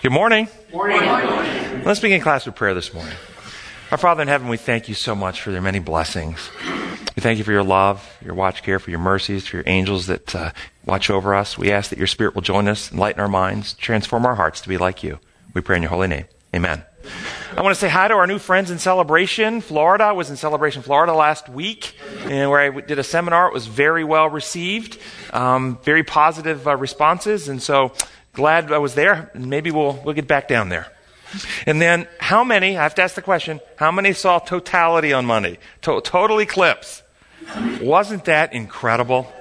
Good morning. morning. Let's begin class with prayer this morning. Our Father in heaven, we thank you so much for your many blessings. We thank you for your love, your watch care, for your mercies, for your angels that uh, watch over us. We ask that your Spirit will join us, enlighten our minds, transform our hearts to be like you. We pray in your holy name. Amen. I want to say hi to our new friends in Celebration, Florida. I was in Celebration, Florida last week, and where I did a seminar. It was very well received, um, very positive uh, responses, and so glad I was there. Maybe we'll we'll get back down there. And then, how many? I have to ask the question: How many saw totality on Monday? To- total eclipse. Wasn't that incredible?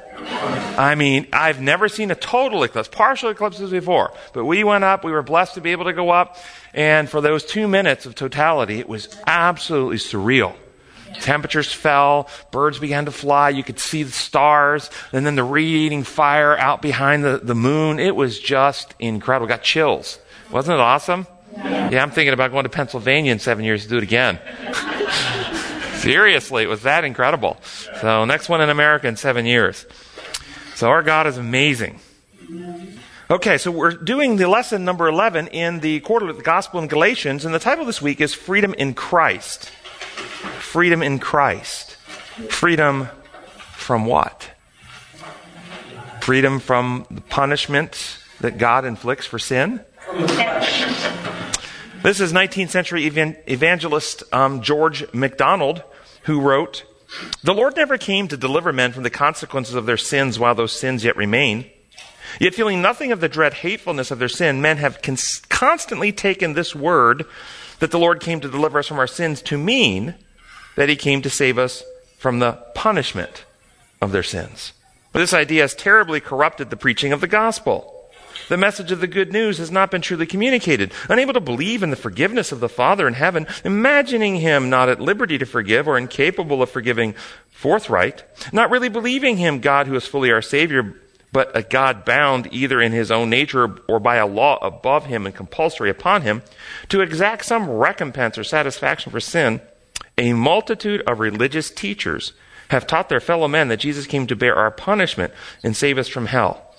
I mean, I've never seen a total eclipse, partial eclipses before. But we went up, we were blessed to be able to go up, and for those two minutes of totality, it was absolutely surreal. Temperatures fell, birds began to fly, you could see the stars, and then the radiating fire out behind the, the moon. It was just incredible. Got chills. Wasn't it awesome? Yeah, I'm thinking about going to Pennsylvania in seven years to do it again. Seriously, it was that incredible. So, next one in America in seven years. So, our God is amazing. Okay, so we're doing the lesson number 11 in the quarter of the Gospel in Galatians, and the title of this week is Freedom in Christ. Freedom in Christ. Freedom from what? Freedom from the punishment that God inflicts for sin? This is 19th century evangelist um, George MacDonald who wrote, The Lord never came to deliver men from the consequences of their sins while those sins yet remain. Yet feeling nothing of the dread hatefulness of their sin, men have cons- constantly taken this word that the Lord came to deliver us from our sins to mean that he came to save us from the punishment of their sins. But this idea has terribly corrupted the preaching of the gospel. The message of the good news has not been truly communicated. Unable to believe in the forgiveness of the Father in heaven, imagining him not at liberty to forgive or incapable of forgiving forthright, not really believing him God who is fully our Savior, but a God bound either in his own nature or by a law above him and compulsory upon him, to exact some recompense or satisfaction for sin, a multitude of religious teachers have taught their fellow men that Jesus came to bear our punishment and save us from hell.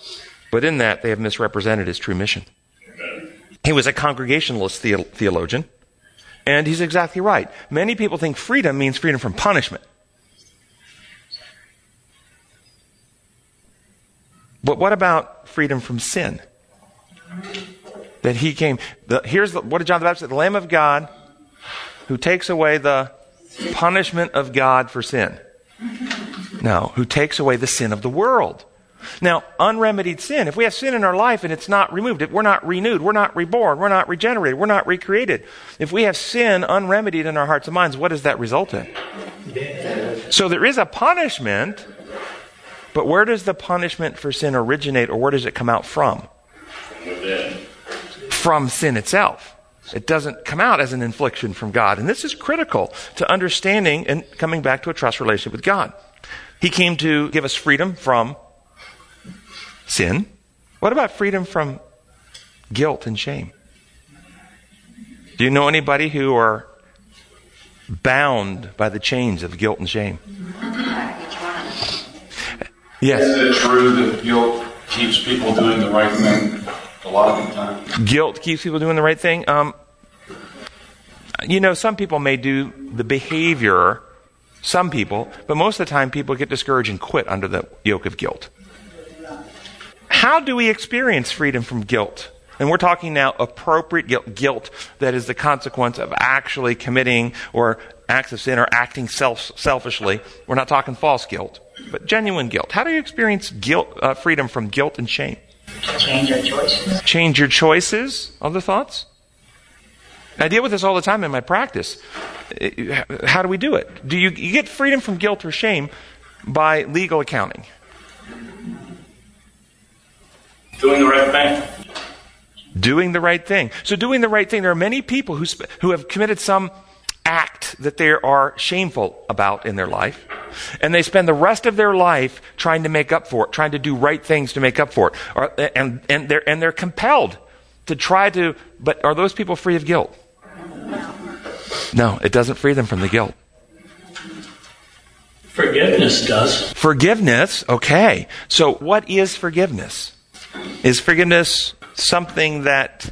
But in that, they have misrepresented his true mission. He was a congregationalist theologian, and he's exactly right. Many people think freedom means freedom from punishment. But what about freedom from sin? That he came. The, here's the, what did John the Baptist say? The Lamb of God who takes away the punishment of God for sin. No, who takes away the sin of the world. Now, unremedied sin, if we have sin in our life and it's not removed, if we're not renewed, we're not reborn, we're not regenerated, we're not recreated. If we have sin unremedied in our hearts and minds, what does that result in? So there is a punishment, but where does the punishment for sin originate or where does it come out from? From sin itself. It doesn't come out as an infliction from God. And this is critical to understanding and coming back to a trust relationship with God. He came to give us freedom from sin. What about freedom from guilt and shame? Do you know anybody who are bound by the chains of guilt and shame? Yes. Is it true that guilt keeps people doing the right thing a lot of the time? Guilt keeps people doing the right thing. Um, you know, some people may do the behavior, some people, but most of the time people get discouraged and quit under the yoke of guilt. How do we experience freedom from guilt? And we're talking now appropriate guilt, guilt that is the consequence of actually committing or acts of sin or acting self, selfishly. We're not talking false guilt, but genuine guilt. How do you experience guilt, uh, freedom from guilt and shame? Change your choices. Change your choices. Other thoughts? I deal with this all the time in my practice. How do we do it? Do you, you get freedom from guilt or shame by legal accounting? Doing the right thing. Doing the right thing. So, doing the right thing, there are many people who, sp- who have committed some act that they are shameful about in their life. And they spend the rest of their life trying to make up for it, trying to do right things to make up for it. Or, and, and, they're, and they're compelled to try to, but are those people free of guilt? No, it doesn't free them from the guilt. Forgiveness does. Forgiveness, okay. So, what is forgiveness? Is forgiveness something that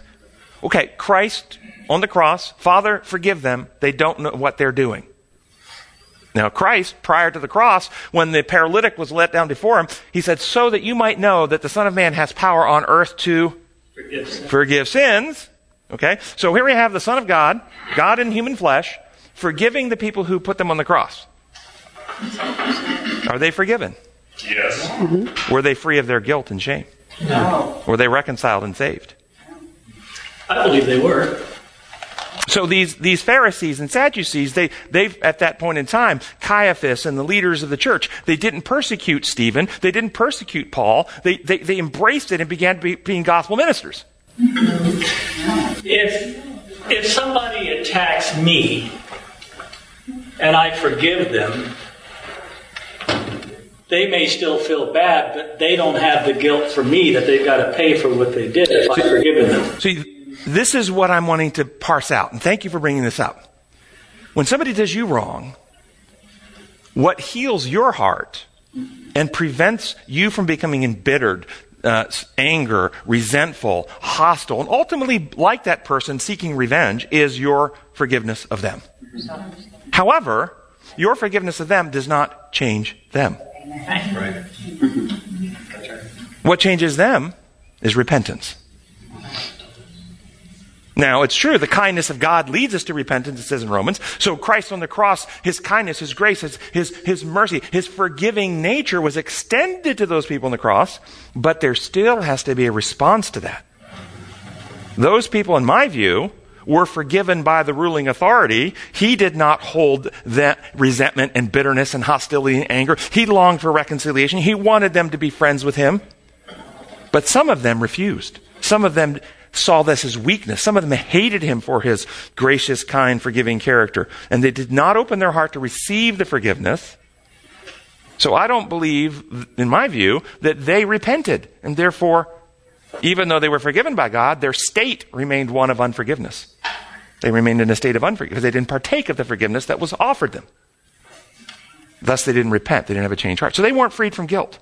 Okay, Christ on the cross, Father, forgive them. They don't know what they're doing. Now, Christ, prior to the cross, when the paralytic was let down before him, he said, So that you might know that the Son of Man has power on earth to Forgive sin. forgive sins. Okay? So here we have the Son of God, God in human flesh, forgiving the people who put them on the cross. Are they forgiven? Yes. Mm-hmm. Were they free of their guilt and shame? No. Were they reconciled and saved? I believe they were. So these, these Pharisees and Sadducees, they, they, at that point in time, Caiaphas and the leaders of the church, they didn't persecute Stephen. They didn't persecute Paul. They, they, they embraced it and began be, being gospel ministers. If if somebody attacks me and I forgive them, they may still feel bad, but they don't have the guilt for me that they've got to pay for what they did if I've forgiven them. See, this is what I'm wanting to parse out, and thank you for bringing this up. When somebody does you wrong, what heals your heart and prevents you from becoming embittered, uh, anger, resentful, hostile, and ultimately, like that person, seeking revenge, is your forgiveness of them. However, your forgiveness of them does not change them. Right. What changes them is repentance. Now, it's true, the kindness of God leads us to repentance, it says in Romans. So Christ on the cross, His kindness, His grace, His, His, His mercy, His forgiving nature was extended to those people on the cross, but there still has to be a response to that. Those people, in my view, were forgiven by the ruling authority. He did not hold that resentment and bitterness and hostility and anger. He longed for reconciliation. He wanted them to be friends with him. But some of them refused. Some of them saw this as weakness. Some of them hated him for his gracious, kind, forgiving character. And they did not open their heart to receive the forgiveness. So I don't believe, in my view, that they repented. And therefore, even though they were forgiven by God, their state remained one of unforgiveness. They remained in a state of unforgiveness because they didn't partake of the forgiveness that was offered them. Thus, they didn't repent. They didn't have a changed heart. So they weren't freed from guilt.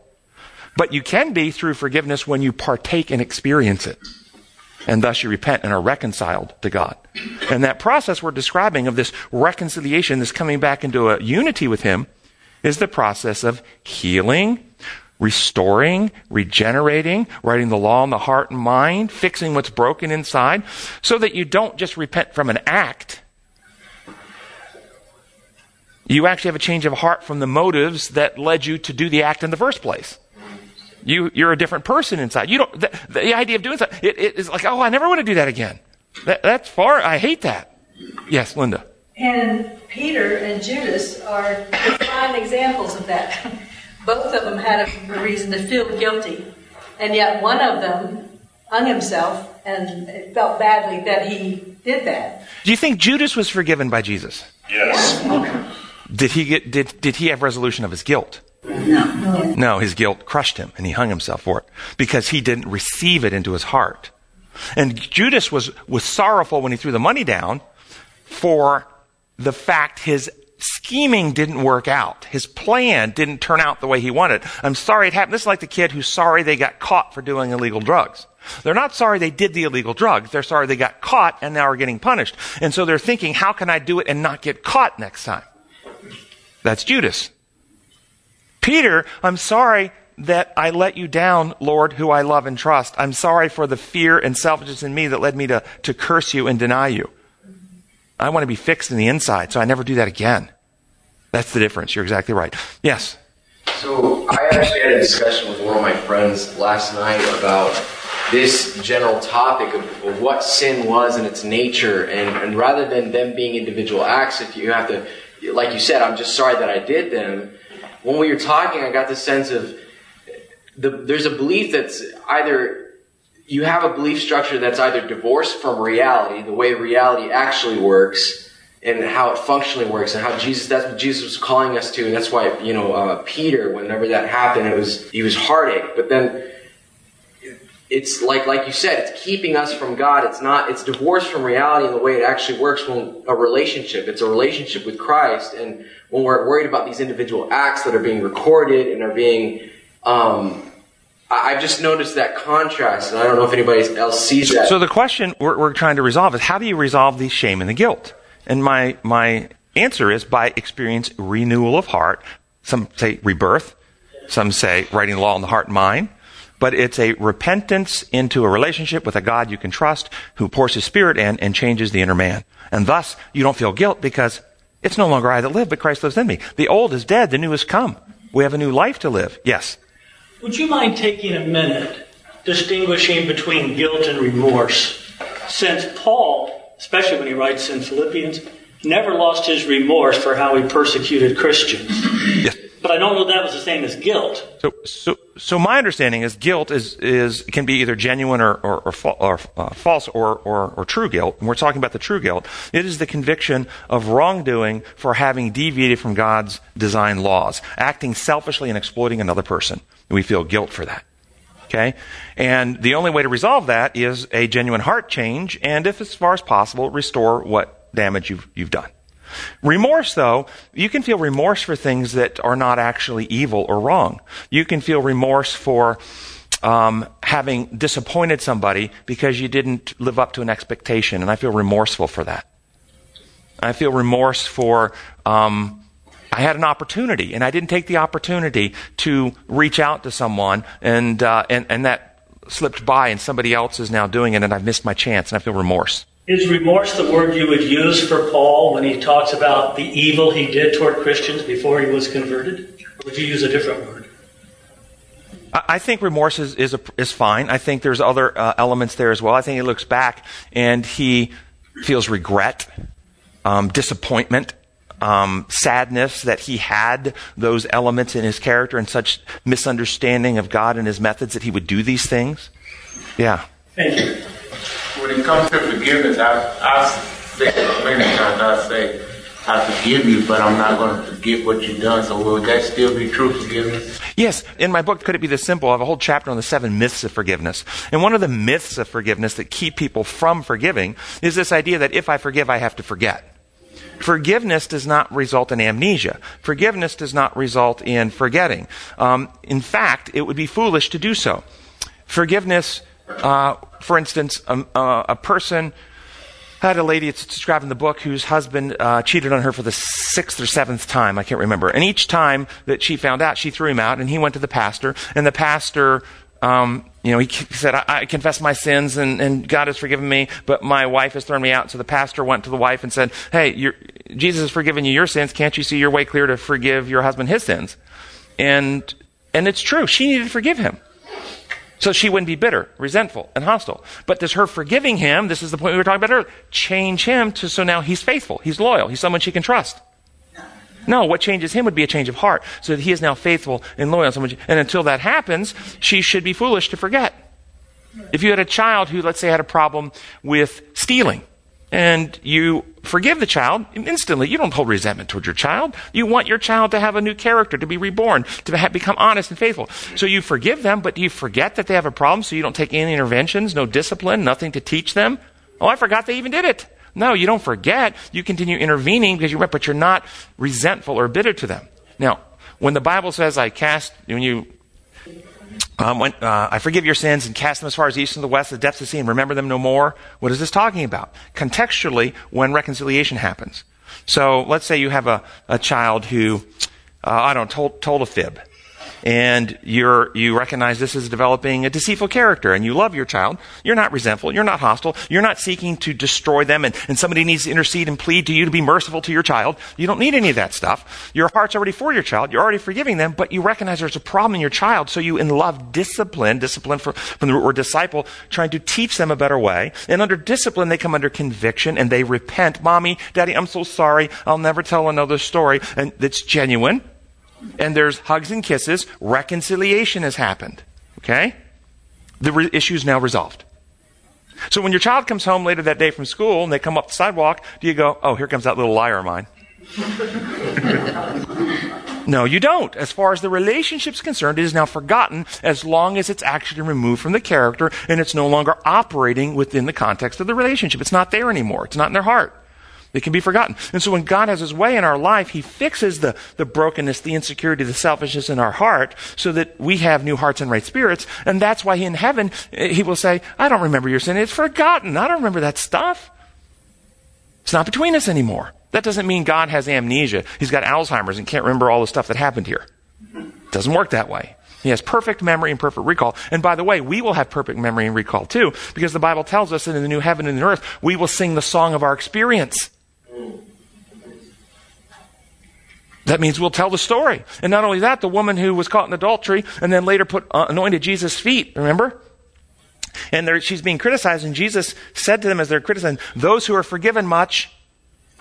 But you can be through forgiveness when you partake and experience it. And thus you repent and are reconciled to God. And that process we're describing of this reconciliation, this coming back into a unity with Him, is the process of healing, restoring, regenerating, writing the law in the heart and mind, fixing what's broken inside, so that you don't just repent from an act. You actually have a change of heart from the motives that led you to do the act in the first place. You, you're a different person inside. You don't, the, the idea of doing that, it, it is like, oh, I never want to do that again. That, that's far, I hate that. Yes, Linda. And Peter and Judas are prime examples of that. Both of them had a reason to feel guilty, and yet one of them hung himself and felt badly that he did that. Do you think Judas was forgiven by Jesus? Yes. Did he get, did, did he have resolution of his guilt? No. No, his guilt crushed him and he hung himself for it because he didn't receive it into his heart. And Judas was, was sorrowful when he threw the money down for the fact his scheming didn't work out. His plan didn't turn out the way he wanted. I'm sorry it happened. This is like the kid who's sorry they got caught for doing illegal drugs. They're not sorry they did the illegal drugs. They're sorry they got caught and now are getting punished. And so they're thinking, how can I do it and not get caught next time? That's Judas. Peter, I'm sorry that I let you down, Lord, who I love and trust. I'm sorry for the fear and selfishness in me that led me to, to curse you and deny you. I want to be fixed in the inside, so I never do that again. That's the difference. You're exactly right. Yes. So I actually had a discussion with one of my friends last night about this general topic of, of what sin was and its nature, and, and rather than them being individual acts, if you have to, like you said, I'm just sorry that I did them. When we were talking, I got the sense of the, there's a belief that's either you have a belief structure that's either divorced from reality, the way reality actually works, and how it functionally works, and how Jesus that's what Jesus was calling us to, and that's why you know uh, Peter, whenever that happened, it was he was heartache, but then it's like like you said, it's keeping us from God. It's not it's divorced from reality in the way it actually works when a relationship. It's a relationship with Christ, and when we're worried about these individual acts that are being recorded and are being um, I- I've just noticed that contrast, and I don't know if anybody else sees that. So the question we're, we're trying to resolve is how do you resolve the shame and the guilt? And my, my answer is by experience renewal of heart. Some say rebirth. Some say writing the law in the heart and mind. But it's a repentance into a relationship with a God you can trust who pours his spirit in and changes the inner man. And thus you don't feel guilt because it's no longer I that live, but Christ lives in me. The old is dead, the new has come. We have a new life to live. Yes. Would you mind taking a minute distinguishing between guilt and remorse? Since Paul, especially when he writes in Philippians, never lost his remorse for how he persecuted Christians. But I don't know that was the same as guilt. So, so, so my understanding is guilt is, is can be either genuine or, or, or, or uh, false or, or, or true guilt. And we're talking about the true guilt. It is the conviction of wrongdoing for having deviated from God's design laws, acting selfishly and exploiting another person. And we feel guilt for that. Okay? And the only way to resolve that is a genuine heart change, and if as far as possible, restore what damage you've, you've done. Remorse, though, you can feel remorse for things that are not actually evil or wrong. You can feel remorse for um, having disappointed somebody because you didn't live up to an expectation, and I feel remorseful for that. I feel remorse for um, I had an opportunity and I didn't take the opportunity to reach out to someone, and uh, and and that slipped by, and somebody else is now doing it, and I've missed my chance, and I feel remorse. Is remorse the word you would use for Paul when he talks about the evil he did toward Christians before he was converted? Or would you use a different word? I think remorse is is, a, is fine. I think there's other uh, elements there as well. I think he looks back and he feels regret, um, disappointment, um, sadness that he had those elements in his character and such misunderstanding of God and his methods that he would do these things. Yeah. Thank you. When it comes to forgiveness, I, I say many times I say, I forgive you, but I'm not going to forget what you've done. So will that still be true forgiveness? Yes, in my book, Could It Be This Simple? I have a whole chapter on the seven myths of forgiveness. And one of the myths of forgiveness that keep people from forgiving is this idea that if I forgive, I have to forget. Forgiveness does not result in amnesia. Forgiveness does not result in forgetting. Um, in fact, it would be foolish to do so. Forgiveness, uh, for instance, um, uh, a person had a lady, it's described in the book, whose husband uh, cheated on her for the sixth or seventh time. I can't remember. And each time that she found out, she threw him out, and he went to the pastor. And the pastor, um, you know, he said, I, I confess my sins, and, and God has forgiven me, but my wife has thrown me out. So the pastor went to the wife and said, Hey, Jesus has forgiven you your sins. Can't you see your way clear to forgive your husband his sins? And and it's true. She needed to forgive him. So she wouldn't be bitter, resentful, and hostile. But does her forgiving him, this is the point we were talking about earlier, change him to so now he's faithful, he's loyal, he's someone she can trust? No, what changes him would be a change of heart, so that he is now faithful and loyal. And until that happens, she should be foolish to forget. If you had a child who, let's say, had a problem with stealing, and you forgive the child instantly. You don't hold resentment toward your child. You want your child to have a new character, to be reborn, to ha- become honest and faithful. So you forgive them, but do you forget that they have a problem so you don't take any interventions, no discipline, nothing to teach them? Oh, I forgot they even did it. No, you don't forget. You continue intervening because you're, but you're not resentful or bitter to them. Now, when the Bible says, I cast, when you um, when, uh, I forgive your sins and cast them as far as the east and the west, the depths of the sea, and remember them no more. What is this talking about? Contextually, when reconciliation happens. So let's say you have a, a child who, uh, I don't know, told, told a fib. And you're, you recognize this is developing a deceitful character and you love your child. You're not resentful. You're not hostile. You're not seeking to destroy them and, and somebody needs to intercede and plead to you to be merciful to your child. You don't need any of that stuff. Your heart's already for your child. You're already forgiving them, but you recognize there's a problem in your child. So you in love discipline, discipline for, from the root word disciple, trying to teach them a better way. And under discipline, they come under conviction and they repent. Mommy, daddy, I'm so sorry. I'll never tell another story. And it's genuine and there's hugs and kisses, reconciliation has happened. Okay? The re- issue is now resolved. So when your child comes home later that day from school and they come up the sidewalk, do you go, oh, here comes that little liar of mine? no, you don't. As far as the relationship's concerned, it is now forgotten as long as it's actually removed from the character and it's no longer operating within the context of the relationship. It's not there anymore. It's not in their heart. It can be forgotten. And so when God has his way in our life, he fixes the, the brokenness, the insecurity, the selfishness in our heart so that we have new hearts and right spirits. And that's why in heaven, eh, he will say, I don't remember your sin. It's forgotten. I don't remember that stuff. It's not between us anymore. That doesn't mean God has amnesia. He's got Alzheimer's and can't remember all the stuff that happened here. It doesn't work that way. He has perfect memory and perfect recall. And by the way, we will have perfect memory and recall too, because the Bible tells us that in the new heaven and the earth, we will sing the song of our experience. That means we'll tell the story. And not only that, the woman who was caught in adultery and then later put uh, anointed Jesus' feet, remember? And she's being criticized, and Jesus said to them as they're criticizing, Those who are forgiven much,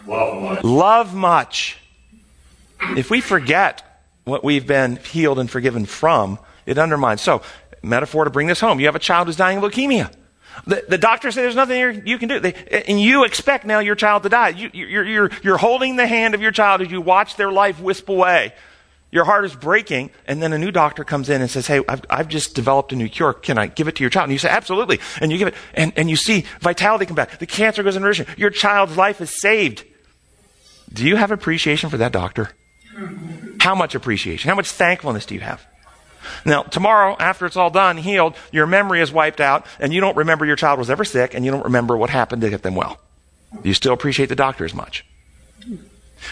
Love much. love much. If we forget what we've been healed and forgiven from, it undermines. So, metaphor to bring this home. You have a child who's dying of leukemia. The, the doctor said there's nothing you can do. They, and you expect now your child to die. You, you're, you're, you're holding the hand of your child as you watch their life wisp away. Your heart is breaking, and then a new doctor comes in and says, Hey, I've, I've just developed a new cure. Can I give it to your child? And you say, Absolutely. And you give it, and, and you see vitality come back. The cancer goes in remission. Your child's life is saved. Do you have appreciation for that doctor? How much appreciation? How much thankfulness do you have? Now, tomorrow, after it's all done, healed, your memory is wiped out, and you don't remember your child was ever sick, and you don't remember what happened to get them well. You still appreciate the doctor as much?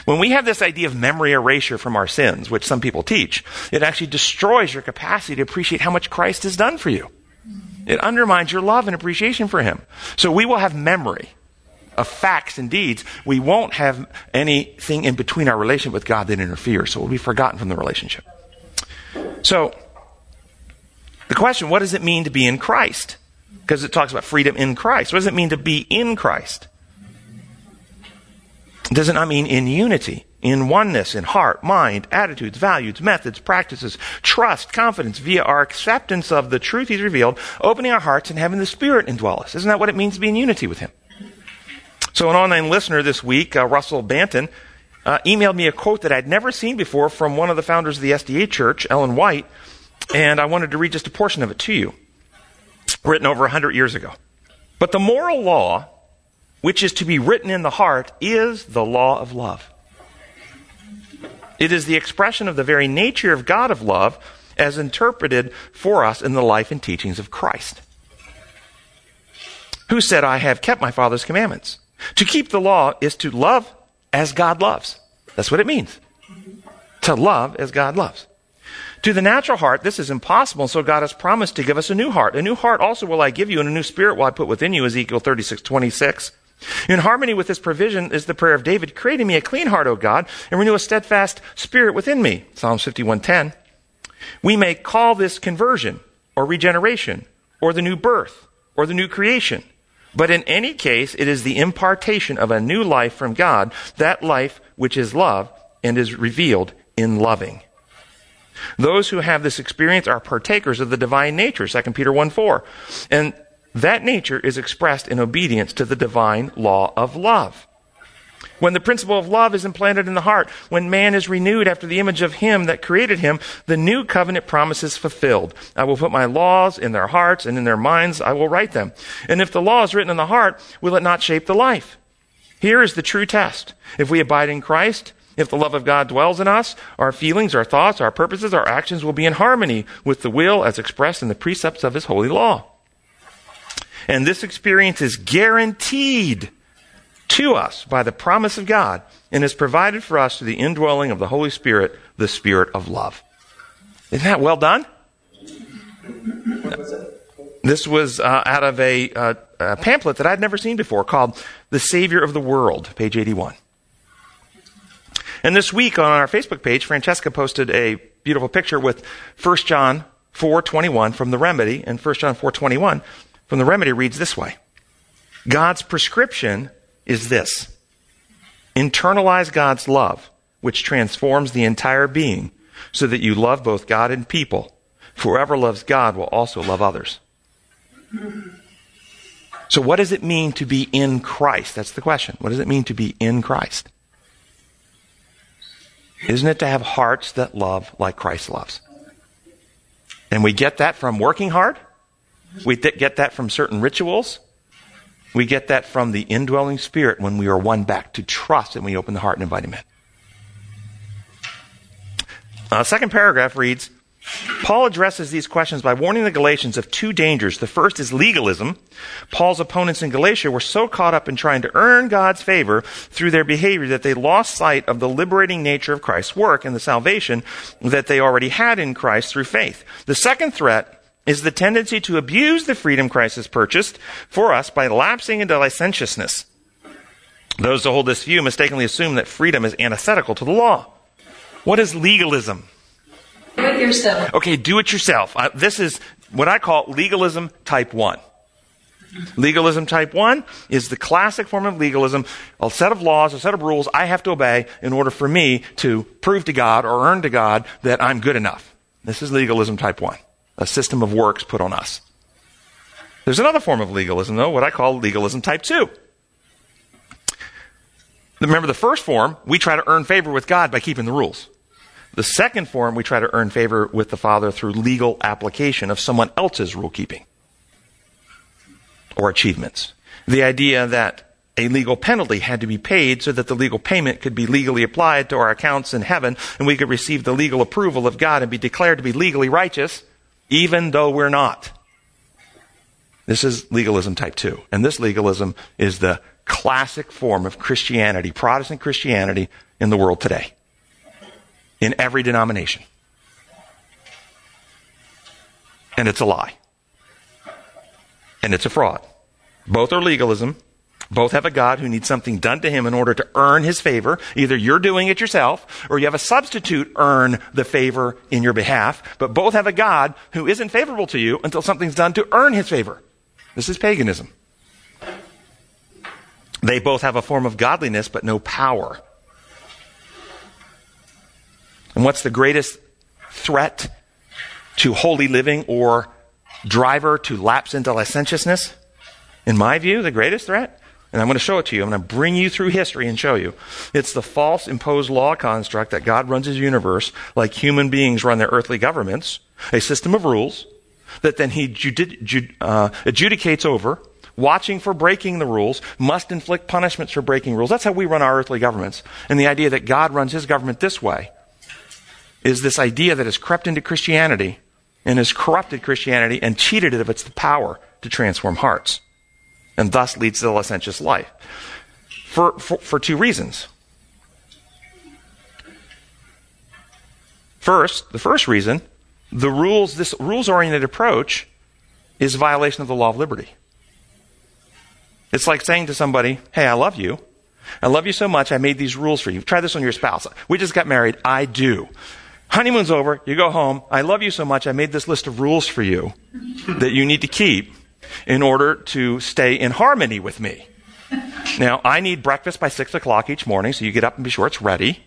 When we have this idea of memory erasure from our sins, which some people teach, it actually destroys your capacity to appreciate how much Christ has done for you. It undermines your love and appreciation for Him. So we will have memory of facts and deeds. We won't have anything in between our relationship with God that interferes, so we'll be forgotten from the relationship. So, the question, what does it mean to be in Christ? Because it talks about freedom in Christ. What does it mean to be in Christ? Does it not mean in unity, in oneness, in heart, mind, attitudes, values, methods, practices, trust, confidence, via our acceptance of the truth He's revealed, opening our hearts and having the Spirit indwell us? Isn't that what it means to be in unity with Him? So, an online listener this week, uh, Russell Banton, uh, emailed me a quote that I'd never seen before from one of the founders of the SDA Church, Ellen White, and I wanted to read just a portion of it to you, written over 100 years ago. But the moral law, which is to be written in the heart, is the law of love. It is the expression of the very nature of God of love as interpreted for us in the life and teachings of Christ. Who said, I have kept my Father's commandments? To keep the law is to love as God loves. That's what it means. To love as God loves. To the natural heart, this is impossible, so God has promised to give us a new heart. A new heart also will I give you, and a new spirit will I put within you, Ezekiel 36, 26. In harmony with this provision is the prayer of David, creating me a clean heart, O God, and renew a steadfast spirit within me, Psalms 51:10. We may call this conversion, or regeneration, or the new birth, or the new creation. But in any case, it is the impartation of a new life from God, that life which is love and is revealed in loving. Those who have this experience are partakers of the divine nature, 2 Peter 1 4. And that nature is expressed in obedience to the divine law of love. When the principle of love is implanted in the heart, when man is renewed after the image of him that created him, the new covenant promise is fulfilled. I will put my laws in their hearts and in their minds I will write them. And if the law is written in the heart, will it not shape the life? Here is the true test. If we abide in Christ, if the love of God dwells in us, our feelings, our thoughts, our purposes, our actions will be in harmony with the will as expressed in the precepts of His holy law. And this experience is guaranteed to us by the promise of God and is provided for us through the indwelling of the Holy Spirit, the Spirit of love. Isn't that well done? This was uh, out of a, uh, a pamphlet that I'd never seen before called The Savior of the World, page 81. And this week on our Facebook page, Francesca posted a beautiful picture with 1 John 4:21 from the Remedy, and 1 John 4:21 from the Remedy reads this way: God's prescription is this: internalize God's love, which transforms the entire being, so that you love both God and people. Whoever loves God will also love others. So, what does it mean to be in Christ? That's the question. What does it mean to be in Christ? Isn't it to have hearts that love like Christ loves? And we get that from working hard. We get that from certain rituals. We get that from the indwelling spirit when we are won back to trust and we open the heart and invite him in. Uh, second paragraph reads Paul addresses these questions by warning the Galatians of two dangers. The first is legalism. Paul's opponents in Galatia were so caught up in trying to earn God's favor through their behavior that they lost sight of the liberating nature of Christ's work and the salvation that they already had in Christ through faith. The second threat is the tendency to abuse the freedom Christ has purchased for us by lapsing into licentiousness. Those who hold this view mistakenly assume that freedom is antithetical to the law. What is legalism? Do it yourself. Okay, do it yourself. Uh, this is what I call legalism type 1. Legalism type 1 is the classic form of legalism, a set of laws, a set of rules I have to obey in order for me to prove to God or earn to God that I'm good enough. This is legalism type 1, a system of works put on us. There's another form of legalism, though, what I call legalism type 2. Remember the first form, we try to earn favor with God by keeping the rules. The second form, we try to earn favor with the Father through legal application of someone else's rule keeping or achievements. The idea that a legal penalty had to be paid so that the legal payment could be legally applied to our accounts in heaven and we could receive the legal approval of God and be declared to be legally righteous, even though we're not. This is legalism type 2. And this legalism is the classic form of Christianity, Protestant Christianity in the world today in every denomination. And it's a lie. And it's a fraud. Both are legalism. Both have a God who needs something done to him in order to earn his favor. Either you're doing it yourself or you have a substitute earn the favor in your behalf. But both have a God who isn't favorable to you until something's done to earn his favor. This is paganism. They both have a form of godliness but no power. And what's the greatest threat to holy living or driver to lapse into licentiousness? In my view, the greatest threat, and I'm going to show it to you, I'm going to bring you through history and show you. It's the false imposed law construct that God runs his universe like human beings run their earthly governments, a system of rules that then he judi- uh, adjudicates over, watching for breaking the rules, must inflict punishments for breaking rules. That's how we run our earthly governments. And the idea that God runs his government this way is this idea that has crept into Christianity and has corrupted Christianity and cheated it of its power to transform hearts, and thus leads to the licentious life. For, for, for two reasons. First, the first reason, the rules, this rules oriented approach is violation of the law of liberty. It's like saying to somebody, Hey, I love you. I love you so much, I made these rules for you. Try this on your spouse. We just got married. I do. Honeymoon's over. You go home. I love you so much. I made this list of rules for you that you need to keep in order to stay in harmony with me. Now, I need breakfast by six o'clock each morning, so you get up and be sure it's ready.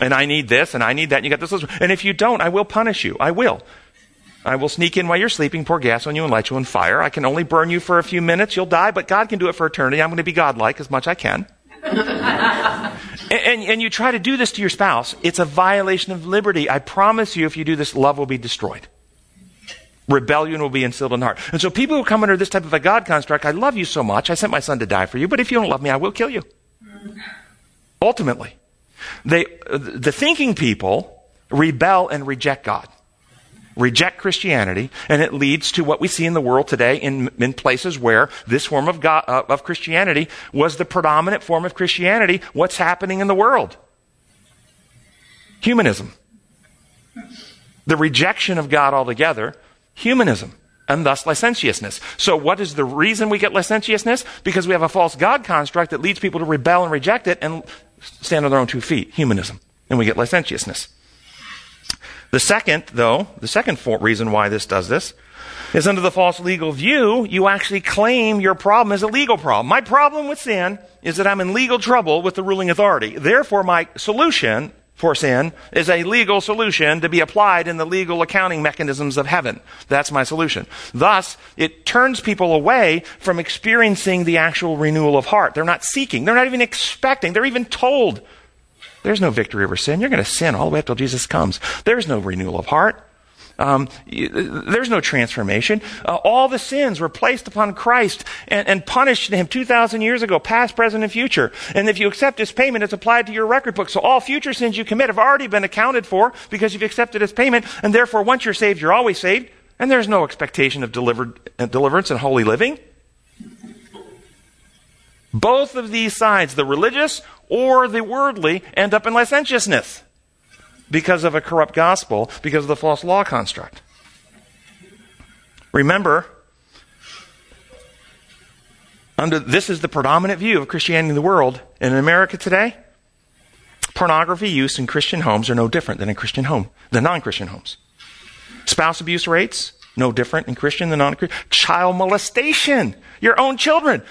And I need this and I need that. And you got this list. And if you don't, I will punish you. I will. I will sneak in while you're sleeping, pour gas on you, and light you on fire. I can only burn you for a few minutes. You'll die, but God can do it for eternity. I'm going to be godlike as much as I can. And, and, and, you try to do this to your spouse, it's a violation of liberty. I promise you, if you do this, love will be destroyed. Rebellion will be instilled in the heart. And so people who come under this type of a God construct, I love you so much, I sent my son to die for you, but if you don't love me, I will kill you. Ultimately. They, the thinking people rebel and reject God reject Christianity, and it leads to what we see in the world today in, in places where this form of, God, uh, of Christianity was the predominant form of Christianity. What's happening in the world? Humanism. The rejection of God altogether, humanism, and thus licentiousness. So, what is the reason we get licentiousness? Because we have a false God construct that leads people to rebel and reject it and stand on their own two feet, humanism. And we get licentiousness. The second, though, the second reason why this does this is under the false legal view, you actually claim your problem is a legal problem. My problem with sin is that I'm in legal trouble with the ruling authority. Therefore, my solution for sin is a legal solution to be applied in the legal accounting mechanisms of heaven. That's my solution. Thus, it turns people away from experiencing the actual renewal of heart. They're not seeking. They're not even expecting. They're even told there's no victory over sin. You're going to sin all the way up till Jesus comes. There's no renewal of heart. Um, there's no transformation. Uh, all the sins were placed upon Christ and, and punished him 2,000 years ago, past, present, and future. And if you accept his payment, it's applied to your record book. So all future sins you commit have already been accounted for because you've accepted his payment. And therefore, once you're saved, you're always saved. And there's no expectation of uh, deliverance and holy living. Both of these sides, the religious or the worldly, end up in licentiousness because of a corrupt gospel, because of the false law construct. Remember, under this is the predominant view of Christianity in the world. In America today, pornography use in Christian homes are no different than in Christian home, than non-Christian homes. Spouse abuse rates, no different in Christian than non-Christian. Child molestation, your own children,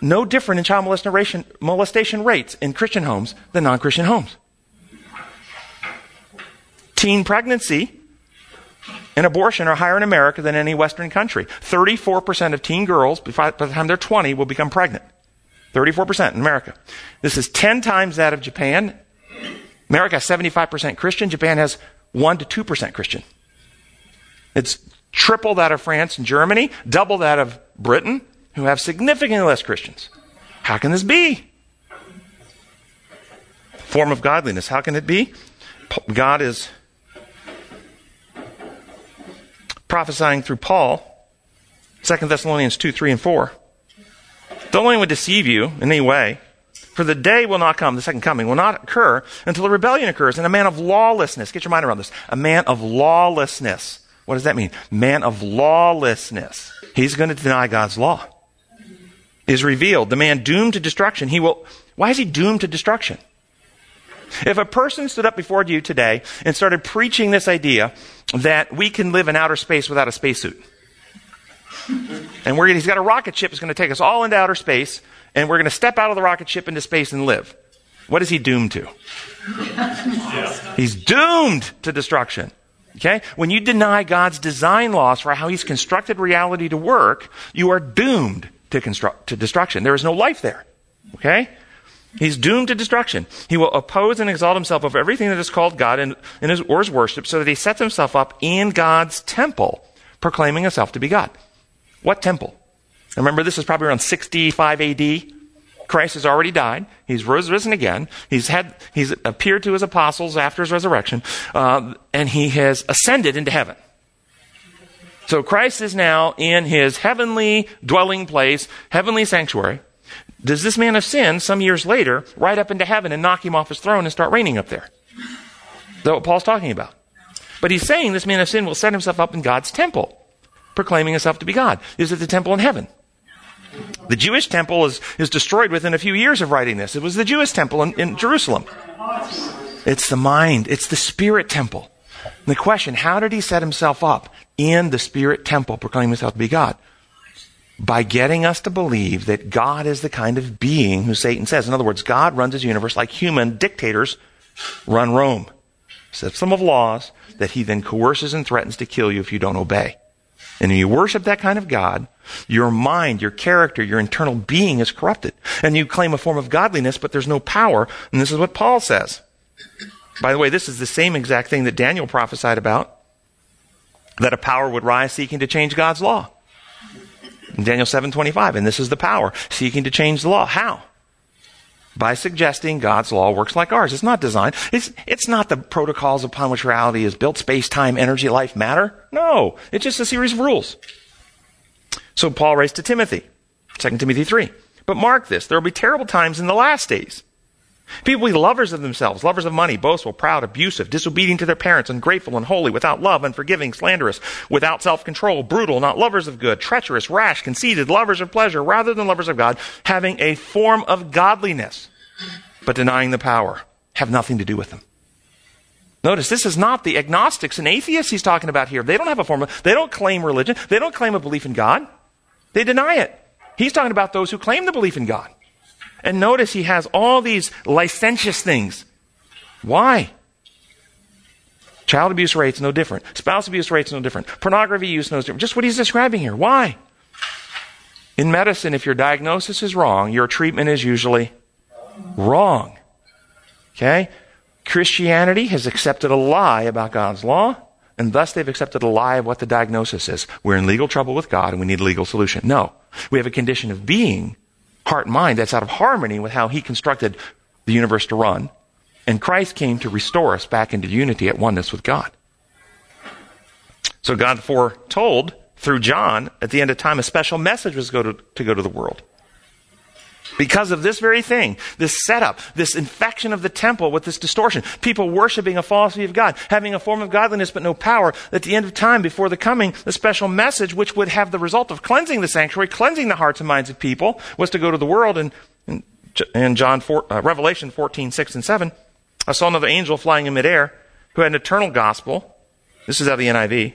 no different in child molestation, molestation rates in Christian homes than non-Christian homes teen pregnancy and abortion are higher in America than any Western country. 34% of teen girls, by the time they're 20, will become pregnant. 34% in America. This is 10 times that of Japan. America has 75% Christian. Japan has 1 to 2% Christian. It's triple that of France and Germany, double that of Britain, who have significantly less Christians. How can this be? Form of godliness. How can it be? God is prophesying through Paul, 2 Thessalonians 2, 3, and 4. Don't let anyone deceive you in any way. For the day will not come, the second coming will not occur until a rebellion occurs and a man of lawlessness. Get your mind around this. A man of lawlessness. What does that mean? Man of lawlessness. He's going to deny God's law. Is revealed. The man doomed to destruction. He will, why is he doomed to destruction? If a person stood up before you today and started preaching this idea that we can live in outer space without a spacesuit, and we're, he's got a rocket ship that's going to take us all into outer space, and we're going to step out of the rocket ship into space and live. What is he doomed to? He's doomed to destruction. Okay? When you deny God's design laws for how He's constructed reality to work, you are doomed to, construct, to destruction. There is no life there. Okay? He's doomed to destruction. He will oppose and exalt himself over everything that is called God and his, or his worship so that he sets himself up in God's temple, proclaiming himself to be God. What temple? Remember, this is probably around 65 AD. Christ has already died. He's risen again. He's had, he's appeared to his apostles after his resurrection, uh, and he has ascended into heaven. So Christ is now in his heavenly dwelling place, heavenly sanctuary. Does this man of sin, some years later, ride up into heaven and knock him off his throne and start reigning up there? That's what Paul's talking about. But he's saying this man of sin will set himself up in God's temple, proclaiming himself to be God. Is it the temple in heaven? The Jewish temple is, is destroyed within a few years of writing this. It was the Jewish temple in, in Jerusalem. It's the mind, it's the spirit temple. And the question, how did he set himself up in the spirit temple, proclaiming himself to be God? By getting us to believe that God is the kind of being who Satan says. In other words, God runs his universe like human dictators run Rome. System of laws that he then coerces and threatens to kill you if you don't obey. And when you worship that kind of God, your mind, your character, your internal being is corrupted. And you claim a form of godliness, but there's no power. And this is what Paul says. By the way, this is the same exact thing that Daniel prophesied about that a power would rise seeking to change God's law. Daniel 7:25, and this is the power seeking to change the law. How? By suggesting God's law works like ours. It's not designed. It's, it's not the protocols upon which reality is built, space, time, energy, life, matter. No. It's just a series of rules. So Paul writes to Timothy, 2 Timothy 3. But mark this, there will be terrible times in the last days. People be lovers of themselves, lovers of money, boastful, proud, abusive, disobedient to their parents, ungrateful, unholy, without love, unforgiving, slanderous, without self-control, brutal, not lovers of good, treacherous, rash, conceited, lovers of pleasure rather than lovers of God, having a form of godliness, but denying the power, have nothing to do with them. Notice this is not the agnostics and atheists he's talking about here. They don't have a form of, they don't claim religion. They don't claim a belief in God. They deny it. He's talking about those who claim the belief in God. And notice he has all these licentious things. Why? Child abuse rates no different. Spouse abuse rates no different. Pornography use no different. Just what he's describing here. Why? In medicine, if your diagnosis is wrong, your treatment is usually wrong. Okay? Christianity has accepted a lie about God's law. and thus they've accepted a lie of what the diagnosis is. We're in legal trouble with God and we need a legal solution. No. We have a condition of being, heart and mind, that's out of harmony with how He constructed the universe to run. And Christ came to restore us back into unity at oneness with God. So God foretold through John at the end of time a special message was go to, to go to the world. Because of this very thing, this setup, this infection of the temple with this distortion, people worshiping a false view of God, having a form of godliness but no power, at the end of time, before the coming, the special message which would have the result of cleansing the sanctuary, cleansing the hearts and minds of people, was to go to the world. And in John 4, uh, Revelation 14, 6 and 7, I saw another angel flying in midair who had an eternal gospel. This is out of the NIV.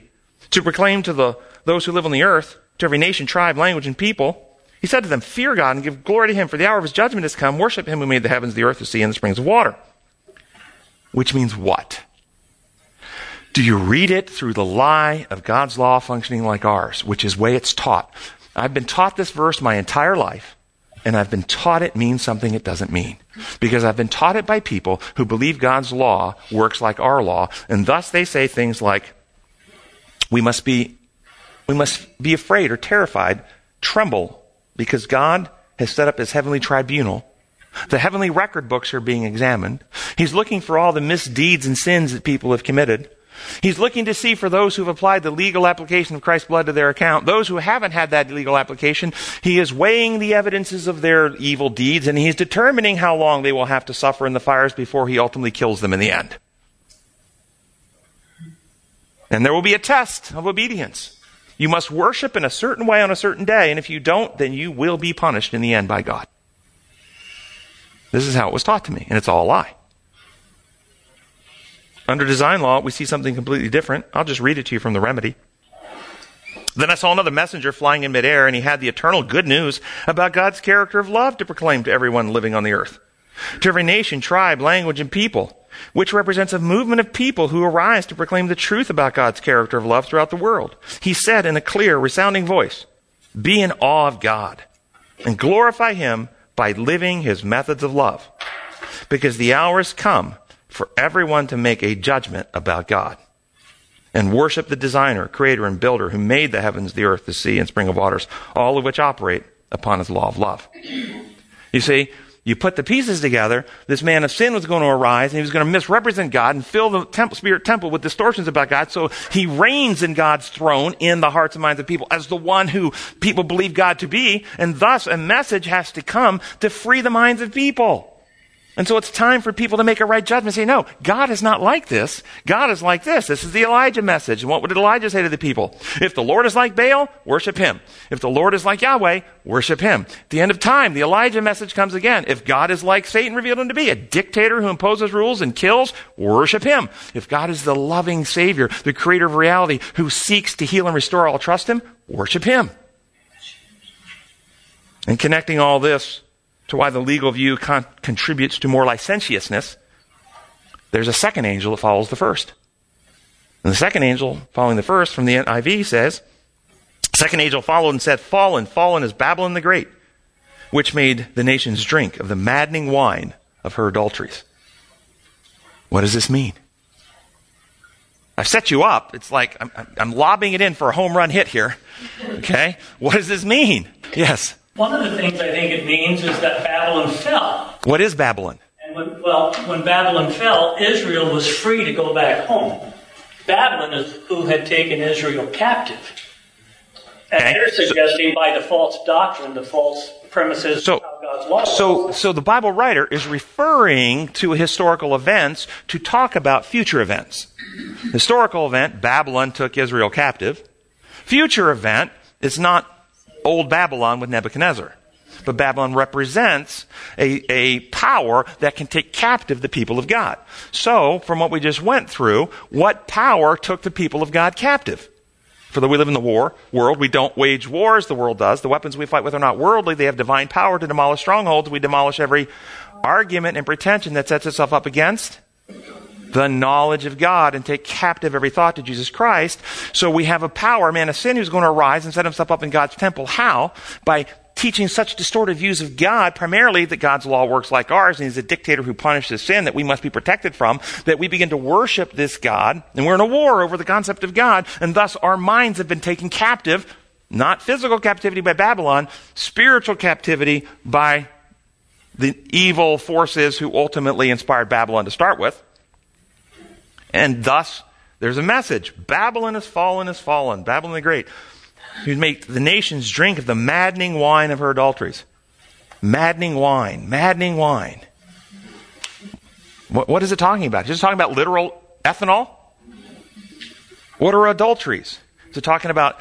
To proclaim to the, those who live on the earth, to every nation, tribe, language, and people, he said to them, Fear God and give glory to him, for the hour of his judgment has come. Worship him who made the heavens, the earth, the sea, and the springs of water. Which means what? Do you read it through the lie of God's law functioning like ours, which is way it's taught? I've been taught this verse my entire life, and I've been taught it means something it doesn't mean. Because I've been taught it by people who believe God's law works like our law, and thus they say things like, we must be, we must be afraid or terrified, tremble because God has set up his heavenly tribunal. The heavenly record books are being examined. He's looking for all the misdeeds and sins that people have committed. He's looking to see for those who've applied the legal application of Christ's blood to their account. Those who haven't had that legal application, he is weighing the evidences of their evil deeds and he's determining how long they will have to suffer in the fires before he ultimately kills them in the end. And there will be a test of obedience. You must worship in a certain way on a certain day, and if you don't, then you will be punished in the end by God. This is how it was taught to me, and it's all a lie. Under design law, we see something completely different. I'll just read it to you from the remedy. Then I saw another messenger flying in midair, and he had the eternal good news about God's character of love to proclaim to everyone living on the earth, to every nation, tribe, language, and people which represents a movement of people who arise to proclaim the truth about God's character of love throughout the world. He said in a clear, resounding voice, Be in awe of God and glorify Him by living His methods of love, because the hour has come for everyone to make a judgment about God and worship the designer, creator, and builder who made the heavens, the earth, the sea, and spring of waters, all of which operate upon his law of love. You see, you put the pieces together, this man of sin was going to arise and he was going to misrepresent God and fill the temple, spirit temple with distortions about God. So he reigns in God's throne in the hearts and minds of people as the one who people believe God to be. And thus a message has to come to free the minds of people. And so it's time for people to make a right judgment. Say, no, God is not like this. God is like this. This is the Elijah message. And what would Elijah say to the people? If the Lord is like Baal, worship him. If the Lord is like Yahweh, worship him. At the end of time, the Elijah message comes again. If God is like Satan revealed him to be, a dictator who imposes rules and kills, worship him. If God is the loving Savior, the creator of reality, who seeks to heal and restore all, trust him, worship him. And connecting all this to why the legal view con- contributes to more licentiousness, there's a second angel that follows the first. And the second angel following the first from the NIV says, Second angel followed and said, Fallen, fallen is Babylon the Great, which made the nations drink of the maddening wine of her adulteries. What does this mean? I've set you up. It's like I'm, I'm lobbing it in for a home run hit here. Okay? What does this mean? Yes. One of the things I think it means is that Babylon fell. What is Babylon? And when, well, when Babylon fell, Israel was free to go back home. Babylon is who had taken Israel captive. And Okay. they're suggesting by the false doctrine, the false premises So, of God's law so, so the Bible writer is referring to historical events to talk about future events. Historical event, Babylon took Israel captive. Future event is not old Babylon with Nebuchadnezzar. But Babylon represents a, a power that can take captive the people of God. So, from what we just went through, what power took the people of God captive? For though we live in the war world, we don't wage wars, the world does. The weapons we fight with are not worldly, they have divine power to demolish strongholds. We demolish every argument and pretension that sets itself up against the knowledge of God and take captive every thought to Jesus Christ. So we have a power, a man of sin, who's going to arise and set himself up in God's temple. How? By teaching such distorted views of God, primarily that God's law works like ours and he's a dictator who punishes sin that we must be protected from, that we begin to worship this God, and we're in a war over the concept of God, and thus our minds have been taken captive, not physical captivity by Babylon, spiritual captivity by the evil forces who ultimately inspired Babylon to start with. And thus, there's a message. Babylon has fallen, has fallen. Babylon the Great who make the nations drink of the maddening wine of her adulteries. Maddening wine, maddening wine. What, what is it talking about? Is it talking about literal ethanol? What are adulteries? Is it talking about